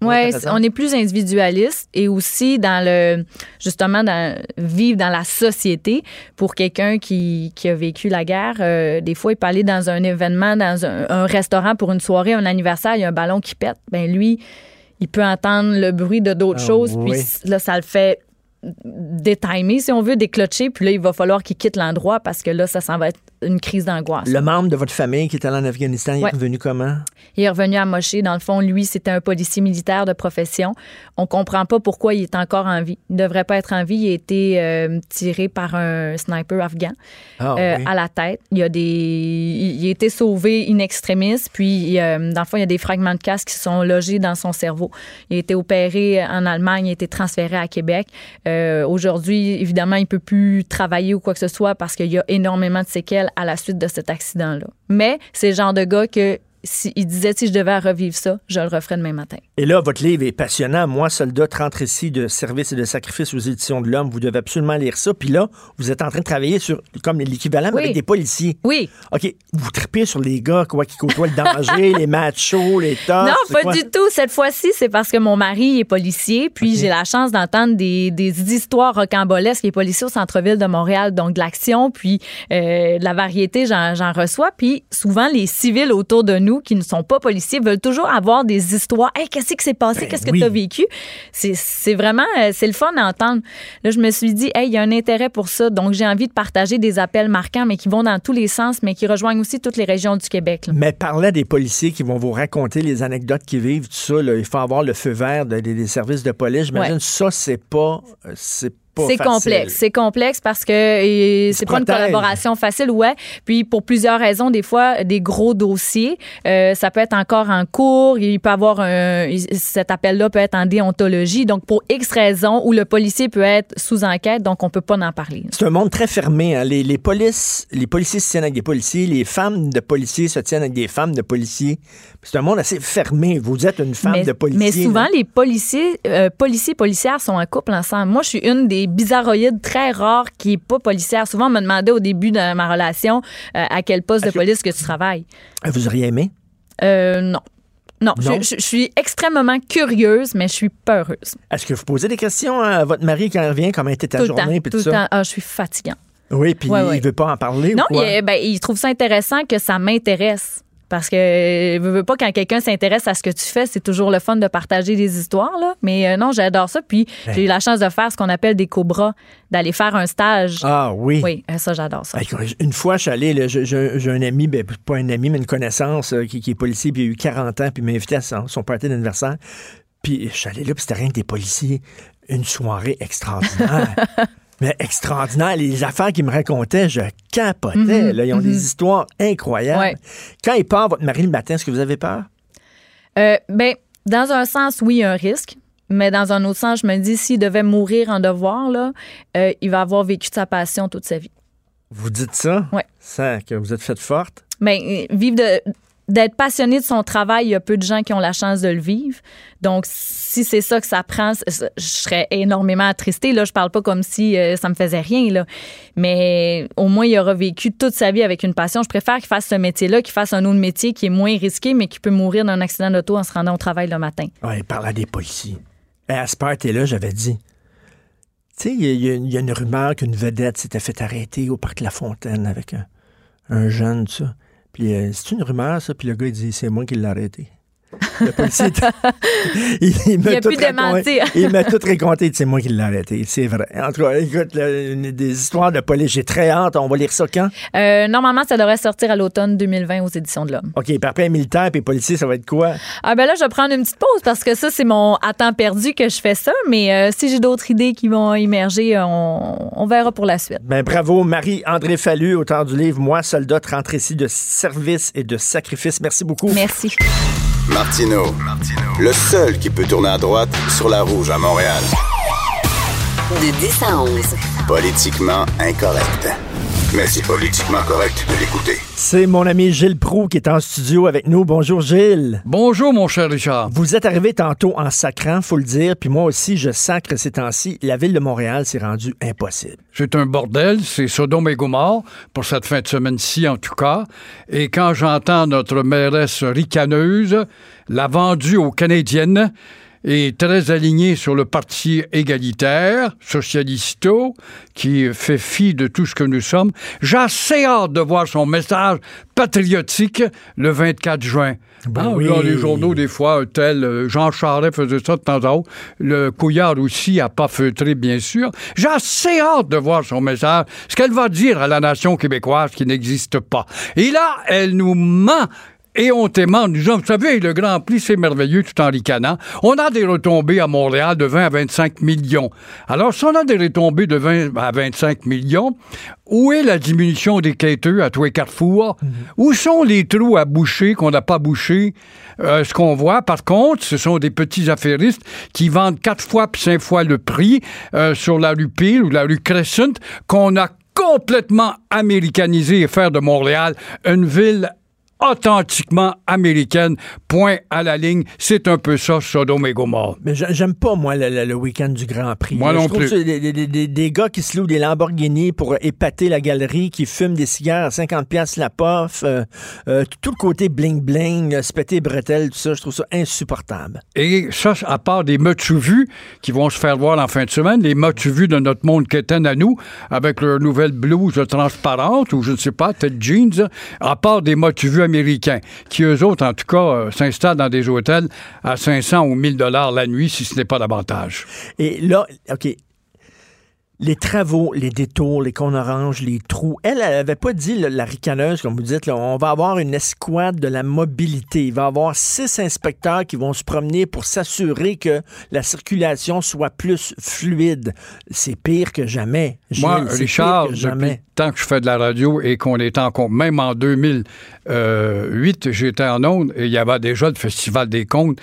Raison. on est plus individualiste et aussi dans le justement dans vivre dans la société pour quelqu'un qui, qui a vécu la guerre. euh, des fois, il peut aller dans un événement, dans un, un restaurant pour une soirée, un anniversaire, il y a un ballon qui pète. Ben lui, il peut entendre le bruit de d'autres Ah, choses, oui. puis là, ça le fait détimer, si on veut, déclocher, puis là, il va falloir qu'il quitte l'endroit parce que là, ça s'en va être une crise d'angoisse. Le membre de votre famille qui est allé en Afghanistan, il Ouais. est revenu comment? Il est revenu à Moché. Dans le fond, lui, c'était un policier militaire de profession. On comprend pas pourquoi il est encore en vie. Il devrait pas être en vie. Il a été euh, tiré par un sniper afghan Ah, euh, à la tête. Il a des, il a été sauvé in extremis. Puis, euh, dans le fond, il y a des fragments de casque qui sont logés dans son cerveau. Il a été opéré en Allemagne. Il a été transféré à Québec. Aujourd'hui, évidemment, il peut plus travailler ou quoi que ce soit parce qu'il y a énormément de séquelles à la suite de cet accident-là. Mais c'est le genre de gars que si, il disait si je devais revivre ça, je le referais demain matin. Et là, votre livre est passionnant. Moi, soldat, 30 récits de service et de sacrifice aux éditions de l'homme. Vous devez absolument lire ça. Puis là, vous êtes en train de travailler sur comme l'équivalent Oui. avec des policiers. Oui. OK, vous tripez sur les gars quoi, qui côtoient le danger, [LAUGHS] les machos, les tops. non, pas quoi? du tout. Cette fois-ci, c'est parce que mon mari est policier, puis j'ai la chance d'entendre des, des histoires rocambolesques. Il est policier au centre-ville de Montréal, donc de l'action, puis euh, de la variété, j'en reçois. Puis souvent, les civils autour de nous qui ne sont pas policiers veulent toujours avoir des histoires. Hey, qu'est-ce qui s'est passé? Ben qu'est-ce que oui. tu as vécu? C'est- vraiment, euh, c'est le fun d'entendre. Là, je me suis dit, hey, il y a un intérêt pour ça. Donc, j'ai envie de partager des appels marquants, mais qui vont dans tous les sens, mais qui rejoignent aussi toutes les régions du Québec. là. Mais parlant des policiers qui vont vous raconter les anecdotes qu'ils vivent, tout ça, là, il faut avoir le feu vert de- des, des services de police. J'imagine Ouais. ça, c'est pas, euh, c'est pas C'est complexe. C'est complexe parce que c'est pas une collaboration facile, ouais. Puis pour plusieurs raisons, des fois, des gros dossiers, euh, ça peut être encore en cours. Il peut avoir un, cet appel-là peut être en déontologie. Donc pour X raisons, où le policier peut être sous enquête, donc on peut pas en parler. C'est un monde très fermé. hein. Les, les polices, les policiers se tiennent avec des policiers, les femmes de policiers se tiennent avec des femmes de policiers. C'est un monde assez fermé. Vous êtes une femme mais, de policier. mais souvent, là. les policiers, euh, policiers policières sont en couple ensemble. Moi, je suis une des bizarroïdes très rares qui est pas policière. Souvent, on me demandait au début de ma relation euh, à quel poste de police que tu travailles. Vous auriez aimé? Euh, non. Non, Non? Je, je- je suis extrêmement curieuse, mais je suis peureuse. Est-ce que vous posez des questions à votre mari quand il revient? Comment était ta tout temps. journée? puis Tout le ça? temps. Ah, je suis fatigante. Oui, puis Ouais, il ouais. veut pas en parler Non, ou quoi? il, ben, il trouve ça intéressant que ça m'intéresse. Parce que je veux pas quand quelqu'un s'intéresse à ce que tu fais, c'est toujours le fun de partager des histoires là. Mais euh, non, j'adore ça. Puis j'ai eu la chance de faire ce qu'on appelle des cobras, d'aller faire un stage. Ah oui. Oui, euh, ça j'adore ça. Une fois, je suis allé, j'ai- un ami, ben, pas un ami, mais une connaissance euh, qui, qui est policier, puis il a eu 40 ans, puis il m'a invité à son, son party d'anniversaire. Puis je suis allé là, puis c'était rien que des policiers. Une soirée extraordinaire. [LAUGHS] mais extraordinaire. Les affaires qu'ils me racontaient, je capotais. Mhm, là. Ils ont des histoires incroyables. Ouais. Quand il part, votre mari, le matin, est-ce que vous avez peur? Euh, ben, dans un sens, oui, il y a un risque. Mais dans un autre sens, je me dis, s'il devait mourir en devoir, là, euh, il va avoir vécu de sa passion toute sa vie. Vous dites ça? Ouais. Ça, que vous êtes faite forte? Ben, euh, vivre de d'être passionné de son travail, il y a peu de gens qui ont la chance de le vivre. Donc, si c'est ça que ça prend, je serais énormément attristée. Là, je parle pas comme si euh, ça me faisait rien, là. Mais au moins, il aura vécu toute sa vie avec une passion. Je préfère qu'il fasse ce métier-là, qu'il fasse un autre métier qui est moins risqué, mais qui peut mourir d'un accident d'auto en se rendant au travail le matin. Oui, il parlait des policiers. Et à ce party-là, j'avais dit. Tu sais, il y, a- une rumeur qu'une vedette s'était fait arrêter au parc La Fontaine avec un, un jeune, ça. Puis euh, c'est une rumeur, ça. Puis le gars, il dit c'est moi qui l'ai arrêté. Le policier, [LAUGHS] il, il m'a tout [LAUGHS] tout raconté. C'est moi qui l'ai arrêté. C'est vrai. En tout cas, écoute, là, une- des histoires de police. J'ai très hâte. On va lire ça quand? Euh, normalement, ça devrait sortir à l'automne 2020 aux éditions de l'Homme. OK, après, militaire puis policier, ça va être quoi? Ah ben là, je vais prendre une petite pause parce que ça, c'est mon à temps perdu que je fais ça. Mais euh, si j'ai d'autres idées qui vont émerger, euh, on, on verra pour la suite. Ben bravo, Marie-André Fallu, auteur du livre Moi, soldat, rentre ici de service et de sacrifice. Merci beaucoup. Merci. Martino, le seul qui peut tourner à droite sur la rouge à Montréal. De 10 à 11. Politiquement incorrect. Mais c'est politiquement correct de l'écouter. C'est mon ami Gilles Proux qui est en studio avec nous. Bonjour Gilles. Bonjour, mon cher Richard. Vous êtes arrivé tantôt en sacrant, faut le dire, puis moi aussi je sacre ces temps-ci. La ville de Montréal s'est rendue impossible. C'est un bordel, c'est Sodome et Gomorre, pour cette fin de semaine-ci en tout cas. Et quand j'entends notre mairesse ricaneuse, la vendue aux Canadiennes, et très alignée sur le parti égalitaire, socialisto, qui fait fi de tout ce que nous sommes, j'ai assez hâte de voir son message patriotique le 24 juin. Ben Ah, oui. Dans les journaux, des fois, tel euh, Jean Charest faisait ça de temps à autre. Le Couillard aussi a pas feutré, bien sûr. J'ai assez hâte de voir son message, ce qu'elle va dire à la nation québécoise qui n'existe pas. Et là, elle nous ment éhontément en disant, vous savez, le Grand Prix, c'est merveilleux tout en ricanant. On a des retombées à Montréal de 20 à 25 millions. Alors, si on a des retombées de 20 à 25 millions, où est la diminution des quêteux à tous les carrefours? Où sont les trous à boucher qu'on n'a pas bouchés? Euh, ce qu'on voit, par contre, ce sont des petits affairistes qui vendent quatre fois puis cinq fois le prix euh, sur la rue Peel ou la rue Crescent qu'on a complètement américanisé et faire de Montréal une ville authentiquement américaine. Point à la ligne. C'est un peu ça, Sodome et Gomorre. Mais j'a- j'aime pas, moi, le, le- le week-end du Grand Prix. Moi Là, non je trouve plus. des, des- gars qui se louent des Lamborghini pour épater la galerie, qui fument des cigares à 50 pièces la pof, euh, euh, tout le côté bling-bling, euh, se péter les bretelles, tout ça, je trouve ça insupportable. Et ça, à part des motus vus qui vont se faire voir en fin de semaine, les motus vus de notre monde quétaine à nous, avec leur nouvelle blouse transparente ou je ne sais pas, tête jeans, à part des motus vus américains, qui eux autres, en tout cas, euh, s'installent dans des hôtels à 500 ou 1000 dollars la nuit, si ce n'est pas davantage. Et là, OK. Les travaux, les détours, les cônes oranges, les trous. Elle, elle avait pas dit, là, la ricaneuse, comme vous dites, là, on va avoir une escouade de la mobilité. Il va y avoir six inspecteurs qui vont se promener pour s'assurer que la circulation soit plus fluide. C'est pire que jamais. Moi, Gilles, Richard, pire que depuis jamais. temps que je fais de la radio et qu'on est en compte, même en 2008, j'étais en onde et il y avait déjà le Festival des Contes.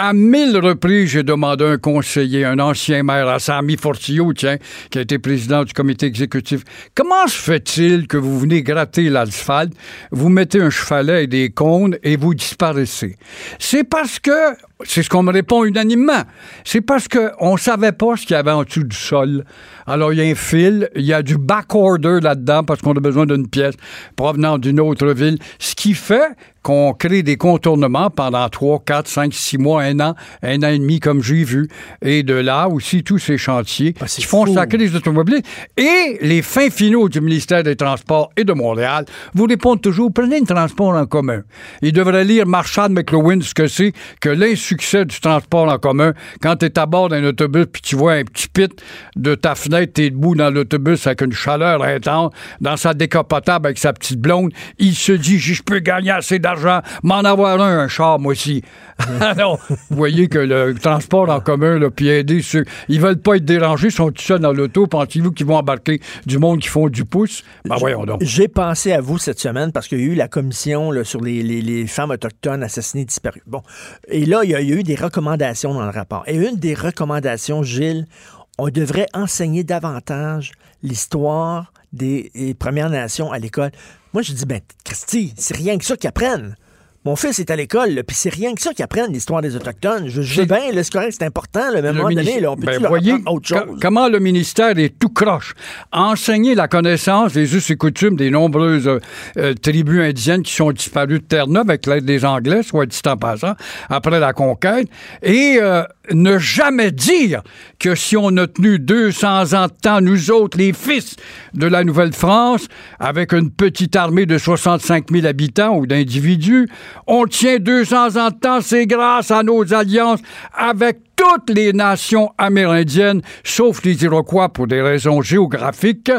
À mille reprises, j'ai demandé à un conseiller, un ancien maire, à Sami Fortillo, tiens, qui a été président du comité exécutif. Comment se fait-il que vous venez gratter l'asphalte, vous mettez un chevalet et des cônes et vous disparaissez? C'est parce que, c'est ce qu'on me répond unanimement, c'est parce qu'on ne savait pas ce qu'il y avait en dessous du sol. Alors, il y a un fil, il y a du backorder là-dedans parce qu'on a besoin d'une pièce provenant d'une autre ville, ce qui fait qu'on crée des contournements pendant 3, 4, 5, 6 mois, un an, un an et demi, comme j'ai vu. Et de là aussi, tous ces chantiers Ah, qui font fou. sacrer les automobilistes. Et les fins finaux du ministère des Transports et de Montréal vous répondent toujours, prenez le transport en commun. Ils devraient lire Marshall McLuhan, ce que c'est que l'insuccès du transport en commun. Quand tu es à bord d'un autobus puis tu vois un petit pit de ta fenêtre, tu es debout dans l'autobus avec une chaleur intense, dans sa décapotable avec sa petite blonde, il se dit, je peux gagner assez d'argent, m'en avoir un, un char, moi aussi. [LAUGHS] Alors, vous voyez que le transport en commun, là, puis aider ceux, ils veulent pas être dérangés, ils sont tout seuls dans l'auto, pensez-vous qu'ils vont embarquer du monde qui font du pouce? Ben voyons donc. J'ai pensé à vous cette semaine parce qu'il y a eu la commission là, sur les, les- les femmes autochtones assassinées disparues. Bon. Et là, il y a eu des recommandations dans le rapport. Et une des recommandations, Gilles, on devrait enseigner davantage l'histoire des, des Premières Nations à l'école. Moi, je dis, ben, Christy, c'est rien que ça qu'ils apprennent. Mon fils est à l'école, puis c'est rien que ça qu'ils apprennent l'histoire des Autochtones. Je, je bien, c'est correct, c'est important, là, mais à un Le moment donné, ministère- là, on peut ben, leur voyez autre chose? comment le ministère est tout croche? Enseigner la connaissance des us et coutumes des nombreuses euh, tribus indiennes qui sont disparues de Terre-Neuve avec l'aide des Anglais, soit dit en passant, après la conquête, et euh, ne jamais dire que si on a tenu 200 ans de temps, nous autres, les fils de la Nouvelle-France, avec une petite armée de 65 000 habitants ou d'individus, on tient 200 ans de temps, c'est grâce à nos alliances avec toutes les nations amérindiennes, sauf les Iroquois pour des raisons géographiques.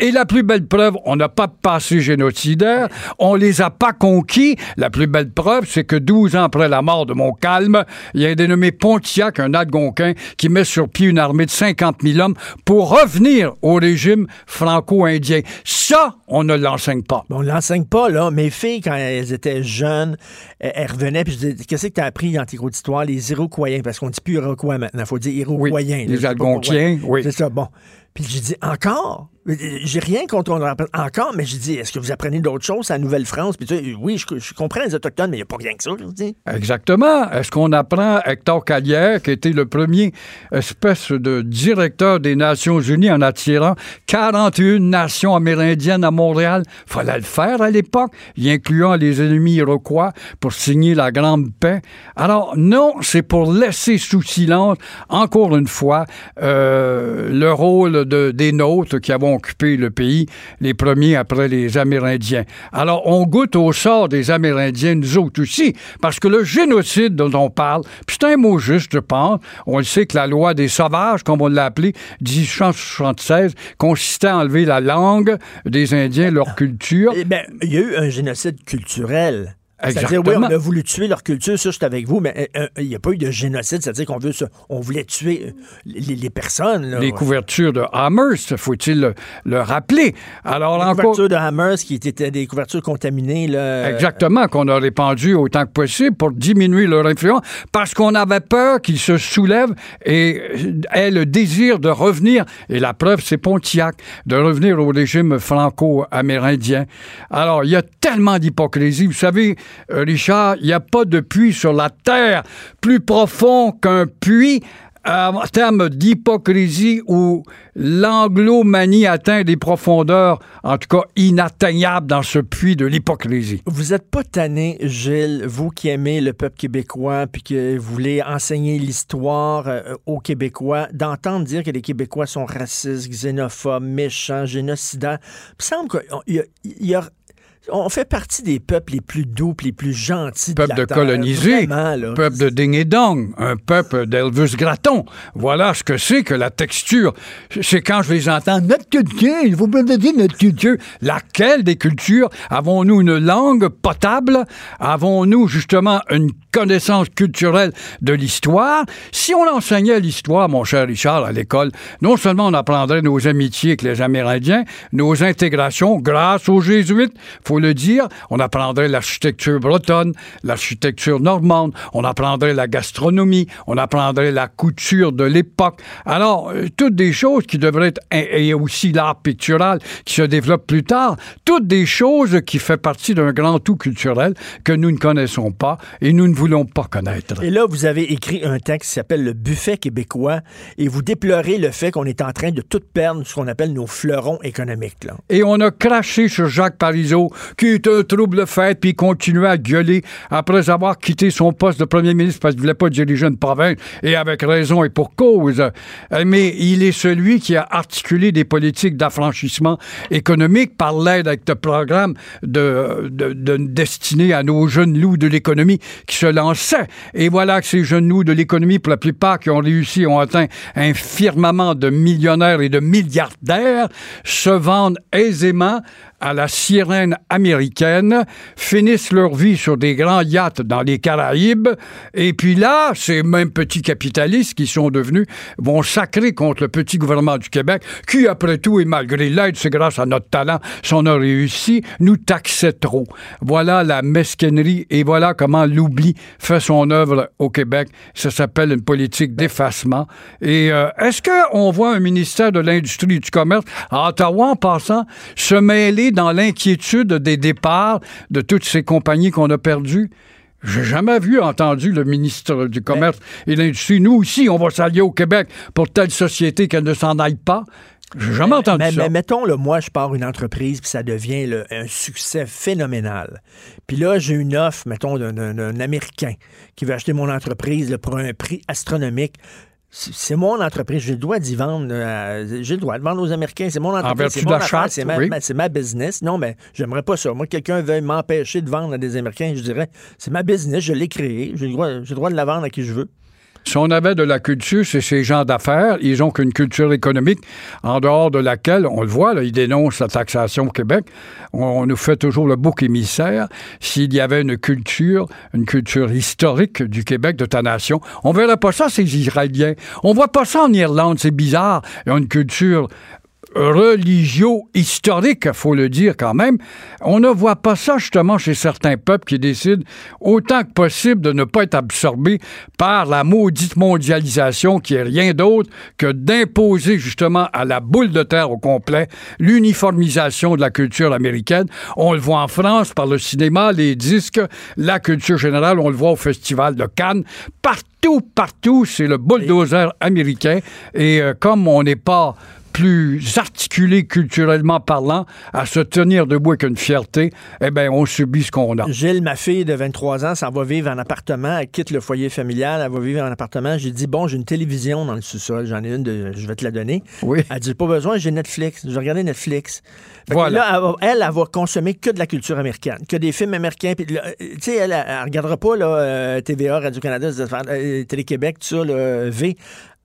Et la plus belle preuve, on n'a pas passé génocidaire, on les a pas conquis. La plus belle preuve, c'est que 12 ans après la mort de Montcalm, il y a un dénommé Pontiac, un Algonquin, qui met sur pied une armée de 50 000 hommes pour revenir au régime franco-indien. Ça, on ne l'enseigne pas. On ne l'enseigne pas, là. Mes filles, quand elles étaient jeunes, elles, revenaient, puis je disais, qu'est-ce que tu as appris dans tes d'histoire? Les Iroquois, parce qu'on dit plus Iroquois maintenant, il faut dire Iroquois. Oui, les Algonquiens, oui. C'est ça, bon. Puis j'ai dit, encore? J'ai rien contre on encore, mais j'ai dit, est-ce que vous apprenez d'autres choses à Nouvelle-France? Puis tu sais, oui, je, je comprends les Autochtones, mais il n'y a pas rien que ça, je vous dis. Exactement. Est-ce qu'on apprend Hector Calière, qui était le premier espèce de directeur des Nations Unies en attirant 41 nations amérindiennes à Montréal? Fallait le faire à l'époque, y incluant les ennemis iroquois pour signer la Grande Paix. Alors, non, c'est pour laisser sous silence, encore une fois, euh, le rôle de, des nôtres qui avons occupé le pays, les premiers après les Amérindiens. Alors, on goûte au sort des Amérindiens, nous autres aussi, parce que le génocide dont on parle, c'est un mot juste, je pense, on le sait que la loi des sauvages, comme on l'a appelé, 1876, consistait à enlever la langue des Indiens, leur culture. Eh ben, il y a eu un génocide culturel. C'est-à-dire, oui, on a voulu tuer leur culture, ça, je suis avec vous, mais euh, euh, il n'y a pas eu de génocide, c'est-à-dire qu'on veut on voulait tuer euh, les, les personnes. Là. Les couvertures de Amherst, faut-il le, le rappeler? Alors, Les couvertures de Hammers qui étaient des couvertures contaminées. Là, Exactement, qu'on a répandu autant que possible pour diminuer leur influence, parce qu'on avait peur qu'ils se soulèvent et aient le désir de revenir, et la preuve, c'est Pontiac, de revenir au régime franco-amérindien. Alors, il y a tellement d'hypocrisie. Vous savez, euh, Richard, il n'y a pas de puits sur la terre plus profond qu'un puits euh, en termes d'hypocrisie où l'anglomanie atteint des profondeurs, en tout cas inatteignables dans ce puits de l'hypocrisie. Vous êtes pas tanné, Gilles, vous qui aimez le peuple québécois puis que vous voulez enseigner l'histoire euh, aux Québécois, d'entendre dire que les Québécois sont racistes, xénophobes, méchants, génocidaires. Il semble qu'il y a- On fait partie des peuples les plus doux, les plus gentils peuple de la de Terre. colonisés, Vraiment, peuple de ding et dong, un peuple d'Elvis Gratton. Voilà ce que c'est que la texture. C'est quand je les entends, notre culture, il faut pas dire notre culture. Laquelle des cultures? Avons-nous une langue potable? Avons-nous justement une connaissance culturelle de l'histoire? Si on enseignait l'histoire, mon cher Richard, à l'école, non seulement on apprendrait nos amitiés avec les Amérindiens, nos intégrations grâce aux Jésuites, faut le dire, on apprendrait l'architecture bretonne, l'architecture normande, on apprendrait la gastronomie, on apprendrait la couture de l'époque. Alors, euh, toutes des choses qui devraient être, et aussi l'art pictural qui se développe plus tard, toutes des choses qui font partie d'un grand tout culturel que nous ne connaissons pas et nous ne voulons pas connaître. Et là, vous avez écrit un texte qui s'appelle Le buffet québécois et vous déplorez le fait qu'on est en train de tout perdre ce qu'on appelle nos fleurons économiques. Là. Et on a craché sur Jacques Parizeau, qui est un trouble fait, puis il continuait à gueuler après avoir quitté son poste de premier ministre parce qu'il ne voulait pas diriger une province, et avec raison et pour cause. Euh, Mais il est celui qui a articulé des politiques d'affranchissement économique par l'aide avec de programmes de, de, de- destinés à nos jeunes loups de l'économie qui se lançaient. Et voilà que ces jeunes loups de l'économie, pour la plupart qui ont réussi, ont atteint un firmament de millionnaires et de milliardaires, se vendent aisément à la sirène américaine, finissent leur vie sur des grands yachts dans les Caraïbes, et puis là, ces mêmes petits capitalistes qui sont devenus vont sacrer contre le petit gouvernement du Québec, qui, après tout, et malgré l'aide, c'est grâce à notre talent, si on a réussi, nous taxait trop. Voilà la mesquinerie, et voilà comment l'oubli fait son œuvre au Québec. Ça s'appelle une politique d'effacement. Et euh, est-ce qu'on voit un ministère de l'Industrie et du Commerce à Ottawa, en passant, se mêler dans l'inquiétude des départs de toutes ces compagnies qu'on a perdues? J'ai jamais vu, entendu le ministre du Commerce et de l'Industrie. Nous aussi, on va s'allier au Québec pour telle société qu'elle ne s'en aille pas. J'ai jamais entendu mais, ça. mais mettons, là, moi, je pars une entreprise, puis ça devient là, un succès phénoménal. Puis là, j'ai une offre, mettons, d'un- Américain qui veut acheter mon entreprise là, pour un prix astronomique. C'est mon entreprise, j'ai le droit d'y vendre. euh, j'ai le droit de vendre aux Américains. C'est mon entreprise. c'est mon c'est ma, oui. ma- c'est ma business. Non, mais j'aimerais pas ça. Moi, quelqu'un veuille m'empêcher de vendre à des Américains, je dirais, c'est ma business, je l'ai créée. J'ai le, droit- le droit de la vendre à qui je veux. Si on avait de la culture, c'est ces gens d'affaires. Ils ont qu'une culture économique en dehors de laquelle, on le voit, ils dénoncent la taxation au Québec. On, nous fait toujours le bouc émissaire. S'il y avait une culture, une culture historique du Québec, de ta nation, on verrait pas ça, ces Israéliens. On voit pas ça en Irlande, c'est bizarre. Ils ont une culture religio-historique, faut le dire quand même. On ne voit pas ça justement chez certains peuples qui décident autant que possible de ne pas être absorbés par la maudite mondialisation qui est rien d'autre que d'imposer justement à la boule de terre au complet l'uniformisation de la culture américaine. On le voit en France par le cinéma, les disques, la culture générale, on le voit au festival de Cannes. Partout, partout, c'est le bulldozer américain. Et euh, comme on n'est pas plus articulé culturellement parlant, à se tenir debout avec une fierté, eh bien, on subit ce qu'on a. Gilles, ma fille de 23 ans, s'en va vivre en appartement. Elle quitte le foyer familial, elle va vivre en appartement. J'ai dit, bon, j'ai une télévision dans le sous-sol. J'en ai une, de, je vais te la donner. Oui. Elle dit, pas besoin, j'ai Netflix. Je vais regarder Netflix. Voilà. là, elle, va- elle, elle va consommer que de la culture américaine, que des films américains. Euh, tu sais, elle, elle, elle regardera pas là, euh, TVA, Radio-Canada, euh, Télé-Québec, tout ça, là, V.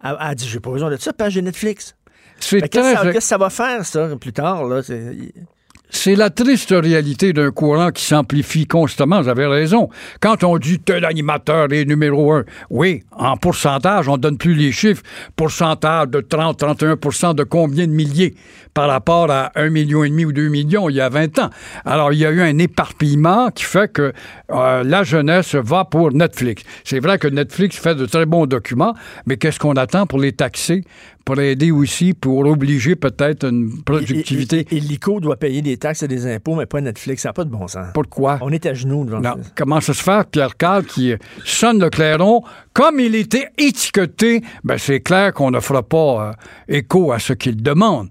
Elle, elle dit, j'ai pas besoin de ça, puis j'ai Netflix. C'est Qu'est-ce que ça- très- qu'est-ce que ça va faire, ça, plus tard? Là? C'est- la triste réalité d'un courant qui s'amplifie constamment. Vous avez raison. Quand on dit tel animateur est numéro un, oui, en pourcentage, on donne plus les chiffres. Pourcentage de 30, 31% de combien de milliers par rapport à 1 million et demi ou 2 millions il y a 20 ans. Alors, il y a eu un éparpillement qui fait que euh, la jeunesse va pour Netflix. C'est vrai que Netflix fait de très bons documents, mais qu'est-ce qu'on attend pour les taxer, pour aider aussi, pour obliger peut-être une productivité? Et, et- et l'ICO doit payer des taxes et des impôts, mais pas Netflix. Ça n'a pas de bon sens. Pourquoi? On est à genoux devant Non. ça. Comment ça se fait, Pierre Carl, qui sonne le clairon, comme il était étiqueté, ben c'est clair qu'on ne fera pas euh, écho à ce qu'il demande.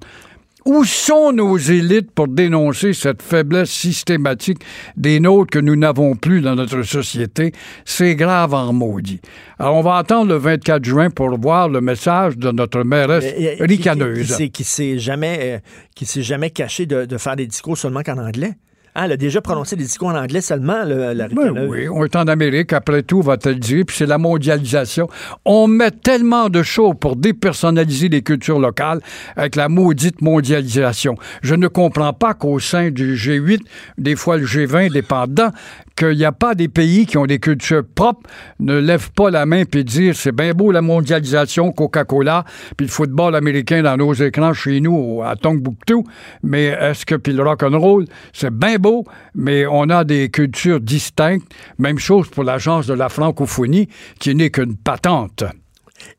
Où sont nos élites pour dénoncer cette faiblesse systématique des nôtres que nous n'avons plus dans notre société? C'est grave en maudit. Alors, on va attendre le 24 juin pour voir le message de notre mairesse et- qui- ricaneuse. Qui, qui, qui s'est jamais, euh, qui s'est jamais caché de, de faire des discours seulement qu'en anglais. Ah, elle a déjà prononcé des discours en anglais seulement, le- la Ben oui, on est en Amérique, après tout, va te le dire, puis c'est la mondialisation. On met tellement de choses pour dépersonnaliser les cultures locales avec la maudite mondialisation. Je ne comprends pas qu'au sein du G8, des fois le G20 dépendant, qu'il n'y a pas des pays qui ont des cultures propres, ne lèvent pas la main puis dire c'est bien beau la mondialisation, Coca-Cola, puis le football américain dans nos écrans chez nous à Tombouctou, mais est-ce que puis le rock'n'roll, c'est bien beau, mais on a des cultures distinctes. Même chose pour l'agence de la francophonie, qui n'est qu'une patente.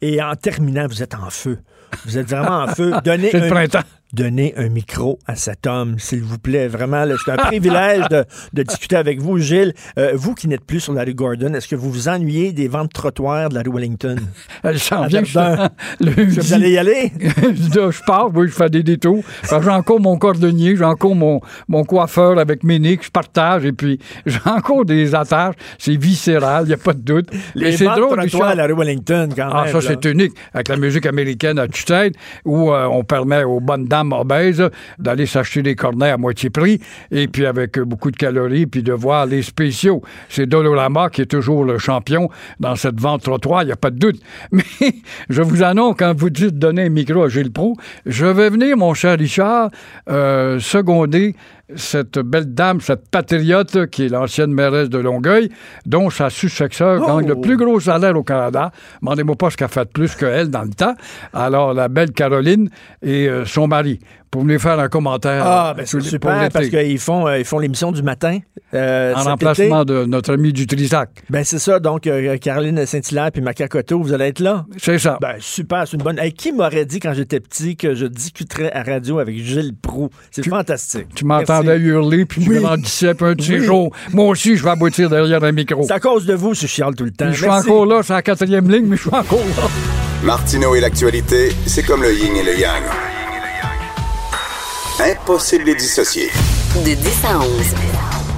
Et en terminant, vous êtes en feu. Vous êtes vraiment en feu. Donnez [LAUGHS] C'est le un, donnez un micro à cet homme, s'il vous plaît. Vraiment, c'est un privilège de, de discuter avec vous, Gilles. Euh, vous qui n'êtes plus sur la rue Gordon, est-ce que vous vous ennuyez des ventes trottoirs de la rue Wellington? [LAUGHS] Verdun. le Est-ce que vous allez y aller? [LAUGHS] je pars, oui, je fais des détours. J'ai encore mon cordonnier, j'ai encore mon, mon coiffeur avec mes nicks, je partage, et puis [LAUGHS] j'ai encore des attaches. C'est viscéral, il n'y a pas de doute. Les c'est ventes drôle, trottoirs à la rue Wellington, quand Ah, même. ça, c'est unique. Avec la musique américaine à tue-tête, où euh, on permet aux bonnes dames d'aller s'acheter des cornets à moitié prix, et puis avec beaucoup de calories, puis de voir les spéciaux. C'est Dolorama qui est toujours le champion dans cette vente trottoir, il n'y a pas de doute. [LAUGHS] Mais je vous annonce, quand vous dites donner un micro à Gilles Proulx, je vais venir, mon cher Richard, euh, seconder cette belle dame, cette patriote qui est l'ancienne mairesse de Longueuil, dont sa successeur Oh! gagne le plus gros salaire au Canada. Demandez-moi pas ce qu'elle a fait de plus qu'elle dans le temps. Alors, la belle Caroline et euh, son mari. Pour venir faire un commentaire. Ah, euh, ben c'est super, parce qu'ils font, euh, ils font l'émission du matin. euh, En remplacement été. de notre ami du Trisac. Ben c'est ça, donc euh, Caroline Saint-Hilaire puis Macacoto, vous allez être là. C'est ça. Ben super, c'est une bonne. Hey, qui m'aurait dit quand j'étais petit que je discuterais à radio avec Gilles Proux? C'est fantastique. tu m'entendais hurler, puis Oui. je grandissais, puis un de ces Oui. jours, moi aussi, je vais aboutir derrière un micro. C'est à cause de vous, je chiale tout le temps. Puis je suis Merci. encore là, c'est la quatrième ligne, mais je suis encore là. Martineau et l'actualité, c'est comme le yin et le yang. Impossible de les dissocier. De 10 à 11.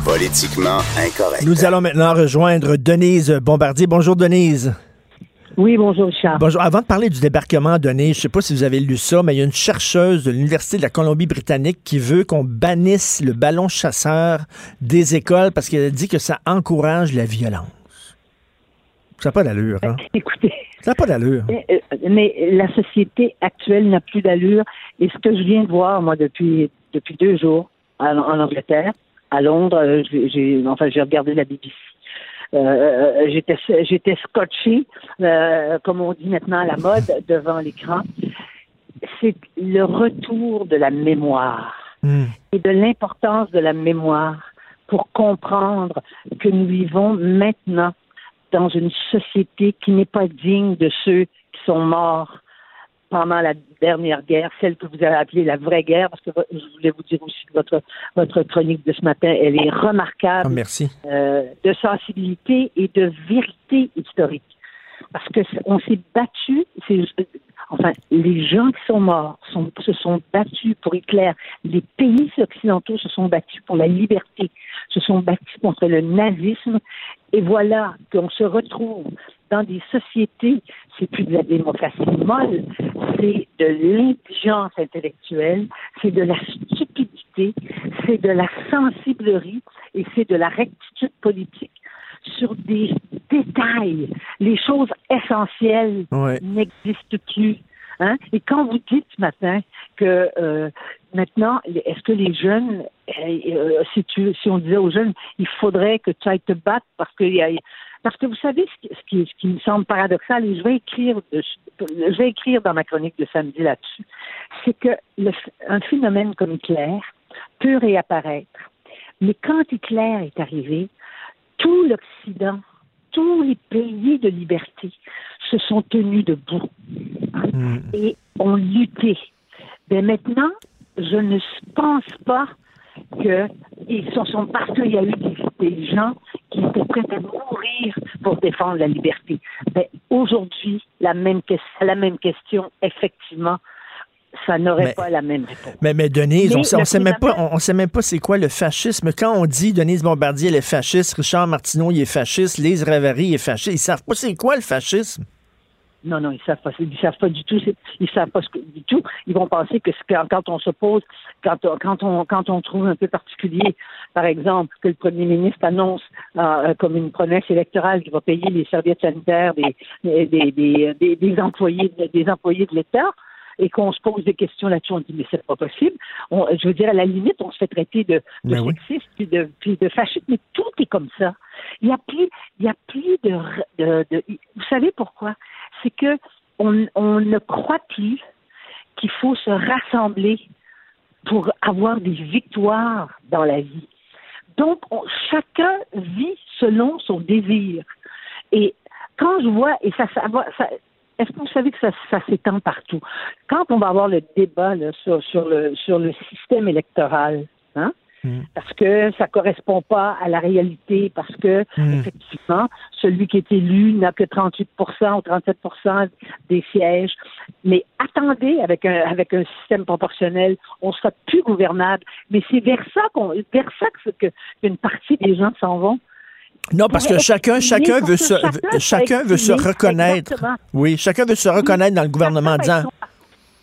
Politiquement incorrect. Nous allons maintenant rejoindre Denise Bombardier. Bonjour Denise. Oui, bonjour Richard. Bonjour. Avant de parler du débarquement, Denise, je sais pas si vous avez lu ça, mais il y a une chercheuse de l'Université de la Colombie-Britannique qui veut qu'on bannisse le ballon chasseur des écoles parce qu'elle dit que ça encourage la violence. Ça n'a pas d'allure, hein? [LAUGHS] Écoutez, Ça n'a pas d'allure. euh, mais la société actuelle n'a plus d'allure. Et ce que je viens de voir, moi, depuis, depuis deux jours en, en Angleterre, à Londres, euh, j'ai, enfin, j'ai regardé la BBC. Euh, euh, j'étais, j'étais scotché, euh, comme on dit maintenant à la mode, devant l'écran. C'est le retour de la mémoire. Hmm. et de l'importance de la mémoire pour comprendre que nous vivons maintenant dans une société qui n'est pas digne de ceux qui sont morts pendant la dernière guerre, celle que vous avez appelée la vraie guerre, parce que je voulais vous dire aussi que votre, votre chronique de ce matin, elle est Ah, remarquable merci. euh, de sensibilité et de vérité historique. Parce que on s'est battu, enfin, les gens qui sont morts se sont battus pour Hitler. Les pays occidentaux se sont battus pour la liberté, se sont battus contre le nazisme. Et voilà qu'on se retrouve dans des sociétés, c'est plus de la démocratie molle, c'est de l'indigence intellectuelle, c'est de la stupidité, c'est de la sensiblerie et c'est de la rectitude politique sur des détails. Les choses essentielles Ouais. n'existent plus. Hein? Et quand vous dites ce matin que euh, maintenant, est-ce que les jeunes, euh, euh, si, tu, si on disait aux jeunes, il faudrait que tu ailles te battre parce que il y a, parce que vous savez ce qui, ce qui, ce qui me semble paradoxal, et je vais écrire, je vais écrire dans ma chronique de samedi là-dessus, c'est que le, un phénomène comme Hitler peut réapparaître. Mais quand Hitler est arrivé, tout l'Occident, tous les pays de liberté se sont tenus debout Hmm. et ont lutté. Mais maintenant, je ne pense pas que ils se sont parce qu'il y a eu des, des gens qui étaient prêts à mourir pour défendre la liberté. Mais aujourd'hui, la même la même question, effectivement, ça n'aurait pas la même réponse. Mais, mais Denise, Mais on le sait même pas, on, on sait même pas c'est quoi le fascisme. Quand on dit Denise Bombardier, elle est fasciste, Richard Martineau, il est fasciste, Lise Ravary est fasciste, ils savent pas c'est quoi le fascisme. Non, non, ils savent pas. Ils savent pas du tout. Ils savent pas ce que, du tout. Ils vont penser que quand, on se pose, quand, on- quand on quand on trouve un peu particulier, par exemple, que le premier ministre annonce euh, comme une promesse électorale qu'il va payer les serviettes sanitaires des des, des, des, employés de- des employés de l'État. Et qu'on se pose des questions là-dessus, on dit mais c'est pas possible. On- je veux dire à la limite, on se fait traiter de, de Ben oui. sexiste puis de puis de fasciste, mais tout est comme ça. Il y a plus, il y a plus de, de, de- vous savez pourquoi? C'est que on, on ne croit plus qu'il faut se rassembler pour avoir des victoires dans la vie. Donc, on- chacun vit selon son désir. Et quand je vois, et ça, ça, ça- est-ce que vous savez que ça, ça s'étend partout? Quand on va avoir le débat là, sur, sur, le, sur le système électoral, hein, parce que ça correspond pas à la réalité, parce que effectivement, celui qui est élu n'a que 38% ou 37% des sièges. Mais attendez, avec un avec un système proportionnel, on sera plus gouvernable. Mais c'est vers ça qu'on vers ça que, que qu'une partie des gens s'en vont. Non, parce que chacun, chacun veut se, chacun veut se reconnaître. Exactement. Oui, chacun veut se reconnaître dans le gouvernement en disant,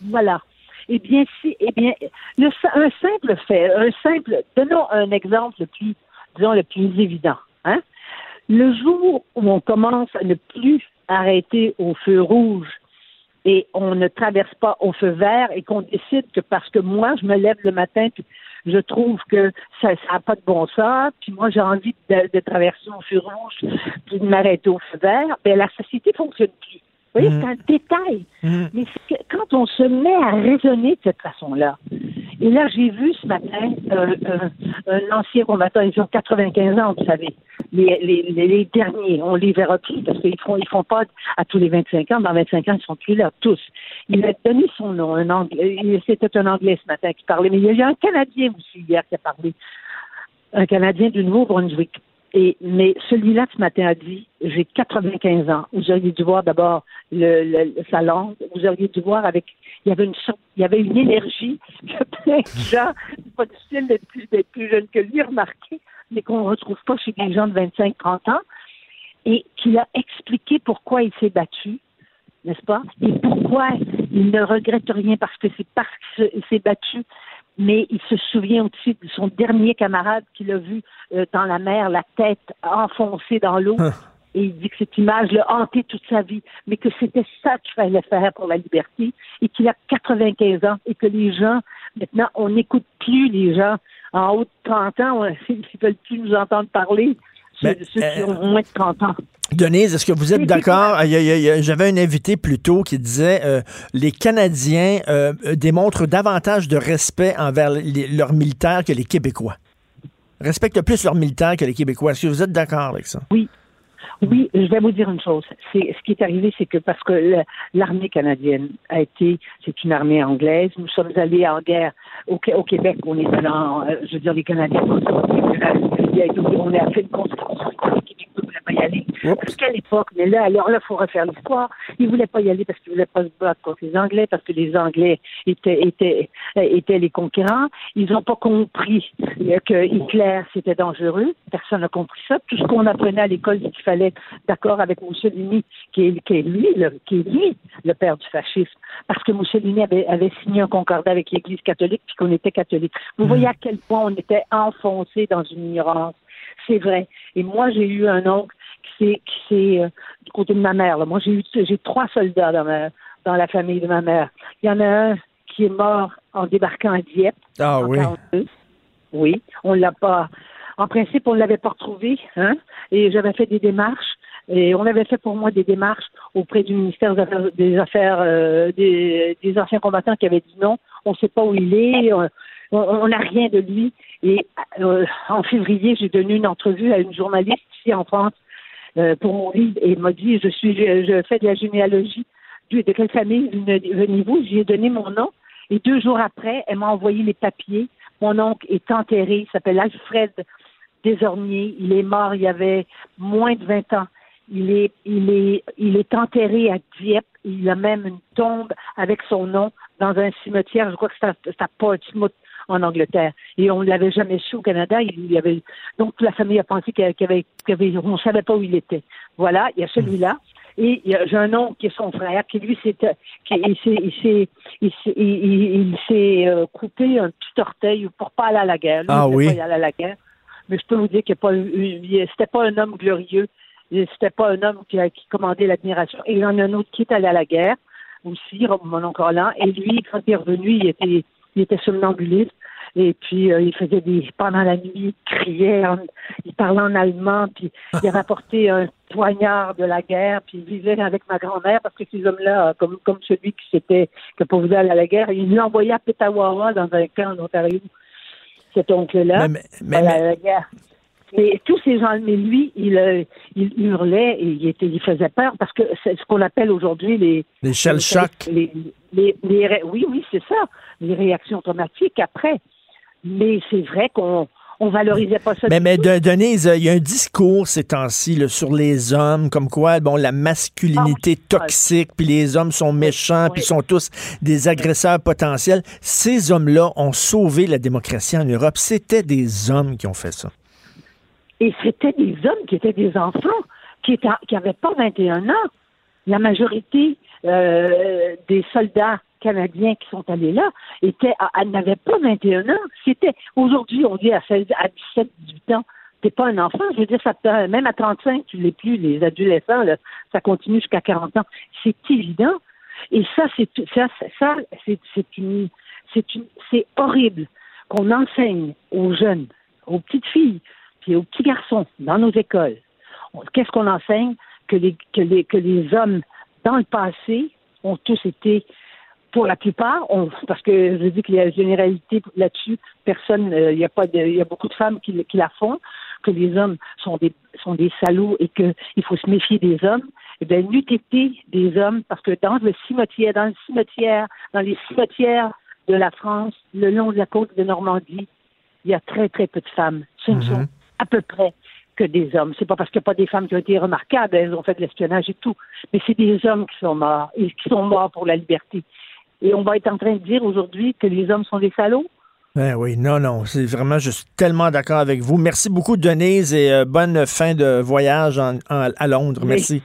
Voilà. Eh bien, si, eh bien, le, un simple fait, un simple, donnons un exemple le plus, disons, le plus évident. Hein? Le jour où on commence à ne plus arrêter au feu rouge et on ne traverse pas au feu vert et qu'on décide que parce que moi, je me lève le matin puis je trouve que ça n'a pas de bon sens, puis moi, j'ai envie de, de traverser au feu rouge puis de m'arrêter au feu vert, ben la société fonctionne plus. Vous voyez, c'est un détail. Mais c'est que quand on se met à raisonner de cette façon-là, et là, j'ai vu ce matin euh, un, un ancien combattant, ils ont 95 ans, vous savez, les, les, les, derniers, on les verra plus parce qu'ils font, ils font pas à tous les 25 ans. Dans 25 ans, ils sont plus là, tous. Il a donné son nom, un anglais, c'était un anglais ce matin qui parlait, mais il y a eu un Canadien aussi hier qui a parlé, un Canadien du Nouveau-Brunswick. Et, mais celui-là ce matin a dit, j'ai 95 ans. Vous auriez dû voir d'abord le, le, sa langue. Vous auriez dû voir avec, il y avait une il y avait une énergie [LAUGHS] que plein de gens, c'est pas difficile d'être plus, d'être plus jeune que lui, remarqué, mais qu'on ne retrouve pas chez des gens de 25, 30 ans. Et qu'il a expliqué pourquoi il s'est battu, n'est-ce pas? Et pourquoi il ne regrette rien parce que c'est parce qu'il s'est battu mais il se souvient aussi de son dernier camarade qu'il a vu euh, dans la mer, la tête enfoncée dans l'eau. Et il dit que cette image l'a hanté toute sa vie, mais que c'était ça qu'il fallait faire pour la liberté et qu'il a 95 ans et que les gens, maintenant, on n'écoute plus les gens en haut de 30 ans, on- [LAUGHS] ils ne veulent plus nous entendre parler, ceux, Mais, ceux qui euh, ont moins de 30 ans. Denise, est-ce que vous êtes d'accord? J'avais un invité plus tôt qui disait euh, les Canadiens euh, euh, démontrent davantage de respect envers les- leurs militaires que les Québécois. Respectent plus leurs militaires que les Québécois. Est-ce que vous êtes d'accord avec ça? Oui, je vais vous dire une chose. C'est ce qui est arrivé, c'est que parce que l'armée canadienne a été, c'est une armée anglaise. Nous sommes allés en guerre au, au Québec. On est allé en, euh, je veux dire, les Canadiens. On a fait une constitution. Les Québécois ne voulaient pas y aller. Parce qu'à l'époque, mais là, alors là, il faut refaire l'histoire. Ils ne voulaient pas y aller parce qu'ils ne voulaient pas se battre contre les Anglais, parce que les Anglais étaient, étaient, euh, étaient les conquérants. Ils n'ont pas compris que Hitler, c'était dangereux. Personne n'a compris ça. Tout ce qu'on apprenait à l'école, c'est qu'il fallait être d'accord avec Mussolini, qui est, qui est lui, le, qui est lui, le père du fascisme. Parce que Mussolini avait, avait signé un concordat avec l'Église catholique, puis qu'on était catholique. Vous voyez à quel point on était enfoncé dans une ignorance. C'est vrai. Et moi, j'ai eu un oncle qui s'est, qui s'est euh, du côté de ma mère. Là. Moi, j'ai eu, j'ai trois soldats dans ma, dans la famille de ma mère. Il y en a un qui est mort en débarquant à Dieppe. Ah en oui. 42. Oui, on l'a pas. En principe, on l'avait pas retrouvé, hein. Et j'avais fait des démarches. Et on avait fait pour moi des démarches auprès du ministère des Affaires, des, affaires euh, des, des anciens combattants qui avaient dit non, on ne sait pas où il est, on- on n'a rien de lui. Et euh, en février, j'ai donné une entrevue à une journaliste ici en France euh, pour mon livre et m'a dit je suis je, fais de la généalogie. De de quelle famille venez- venez-vous? J'ai donné mon nom et deux jours après, elle m'a envoyé les papiers. Mon oncle est enterré, il s'appelle Alfred Desormiers. Il est mort il y avait moins de 20 ans. Il est, il est, il est enterré à Dieppe. Il a même une tombe avec son nom dans un cimetière. Je crois que c'est à, Portsmouth en Angleterre. Et on ne l'avait jamais su au Canada. Il y avait, donc la famille a pensé qu'il avait, qu'il y avait- on ne savait pas où il était. Voilà, il y a celui-là. Et il y a- j'ai un oncle qui est son frère, qui lui, s'est, qui, il s'est, il s'est, il s'est, il- il- il s'est, euh, coupé un petit orteil pour pas aller à la guerre. Lui, Ah oui? pas aller à la guerre. Mais je peux vous dire qu'il n'est pas, un homme glorieux. C'était pas un homme qui, qui commandait l'admiration. Et il y en a un autre qui est allé à la guerre aussi, mon oncle Roland. Et lui, quand il est revenu, il était, il était somnambuliste. Et puis, euh, il faisait des, pendant la nuit, il criait, en- il parlait en allemand, puis il apporté un poignard de la guerre, puis il vivait avec ma grand-mère, parce que ces hommes-là, comme, comme celui qui s'était, qui pas voulu aller à la guerre, il l'a envoyé à Petawawa, dans un camp en Ontario, cet oncle-là, Mais- mais- tous ces gens, mais lui, il, euh, il hurlait et il, était, il faisait peur parce que c'est ce qu'on appelle aujourd'hui les, Les shell shock. les, les- les oui, oui, c'est ça. Les réactions automatiques après. Mais c'est vrai qu'on on valorisait pas ça. Mais, mais de- Denise, euh, il y a un discours ces temps-ci là, sur les hommes, comme quoi, bon, la masculinité Ah toxique, puis les hommes sont méchants, oui. puis sont tous des agresseurs potentiels. Ces hommes-là ont sauvé la démocratie en Europe. C'était des hommes qui ont fait ça. Et c'était des hommes qui étaient des enfants, qui étaient, qui pas 21 ans. La majorité euh, des soldats canadiens qui sont allés là étaient, n'avaient pas 21 ans. C'était, aujourd'hui, on dit à 16, à 17, 18 ans, t'es pas un enfant. Je veux dire, ça même à 35, tu l'es plus. Les adolescents, là, ça continue jusqu'à 40 ans. C'est évident. Et ça, c'est, ça, ça, c'est, une, c'est une, c'est horrible qu'on enseigne aux jeunes, aux petites filles, puis aux petits garçons dans nos écoles. Qu'est-ce qu'on enseigne? Que les, que les, que les hommes, dans le passé, ont tous été, pour la plupart, on, parce que je dis qu'il y a une généralité là-dessus, personne, euh, il y a pas il y a beaucoup de femmes qui, qui la font, que les hommes sont des, sont des salauds et qu'il faut se méfier des hommes. Eh bien, n'eût été des hommes, parce que dans le cimetière, dans le cimetière, dans les cimetières de la France, le long de la côte de Normandie, il y a très, très peu de femmes. Ce ne sont à peu près que des hommes. C'est pas parce qu'il n'y a pas des femmes qui ont été remarquables, elles ont fait de l'espionnage et tout. Mais c'est des hommes qui sont morts, et qui sont morts pour la liberté. Et on va être en train de dire aujourd'hui que les hommes sont des salauds. Ben oui, non, non, c'est vraiment, je suis tellement d'accord avec vous. Merci beaucoup, Denise, et euh, bonne fin de voyage en- en- à Londres. Merci.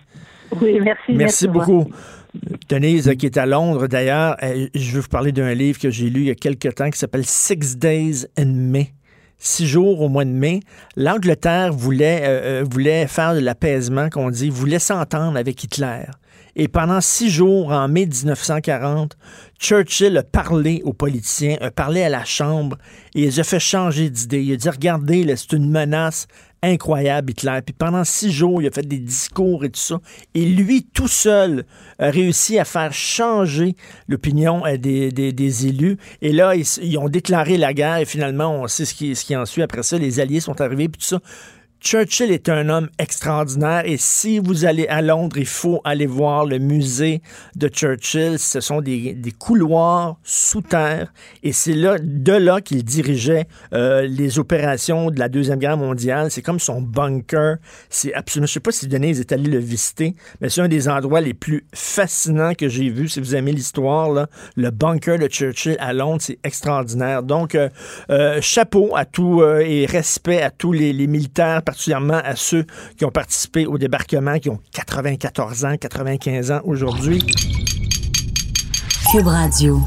Oui, merci. Merci beaucoup. Denise, qui est à Londres d'ailleurs, je veux vous parler d'un livre que j'ai lu il y a quelque temps qui s'appelle Six Days in May. Six jours au mois de mai. L'Angleterre voulait, euh, euh, voulait faire de l'apaisement, qu'on dit, voulait s'entendre avec Hitler. Et pendant six jours, en mai 1940, Churchill a parlé aux politiciens, a parlé à la Chambre et il a fait changer d'idée. Il a dit, regardez, c'est une menace incroyable, Hitler. Puis pendant six jours, il a fait des discours et tout ça. Et lui, tout seul, a réussi à faire changer l'opinion euh, des, élus. Et là, ils ont déclaré la guerre et finalement, on sait ce qui, ce qui en suit. Après ça, les Alliés sont arrivés, puis tout ça. Churchill est un homme extraordinaire et si vous allez à Londres, il faut aller voir le musée de Churchill. Ce sont des, couloirs sous terre et c'est là, de là qu'il dirigeait euh, les opérations de la Deuxième Guerre mondiale. C'est comme son bunker. C'est absolument, je sais pas si Denise est allé le visiter, mais c'est un des endroits les plus fascinants que j'ai vu. Si vous aimez l'histoire, le bunker de Churchill à Londres, c'est extraordinaire. Donc, euh, euh, chapeau à tout et respect à tous les militaires, particulièrement à ceux qui ont participé au débarquement, qui ont 94 ans, 95 ans aujourd'hui. Cube Radio.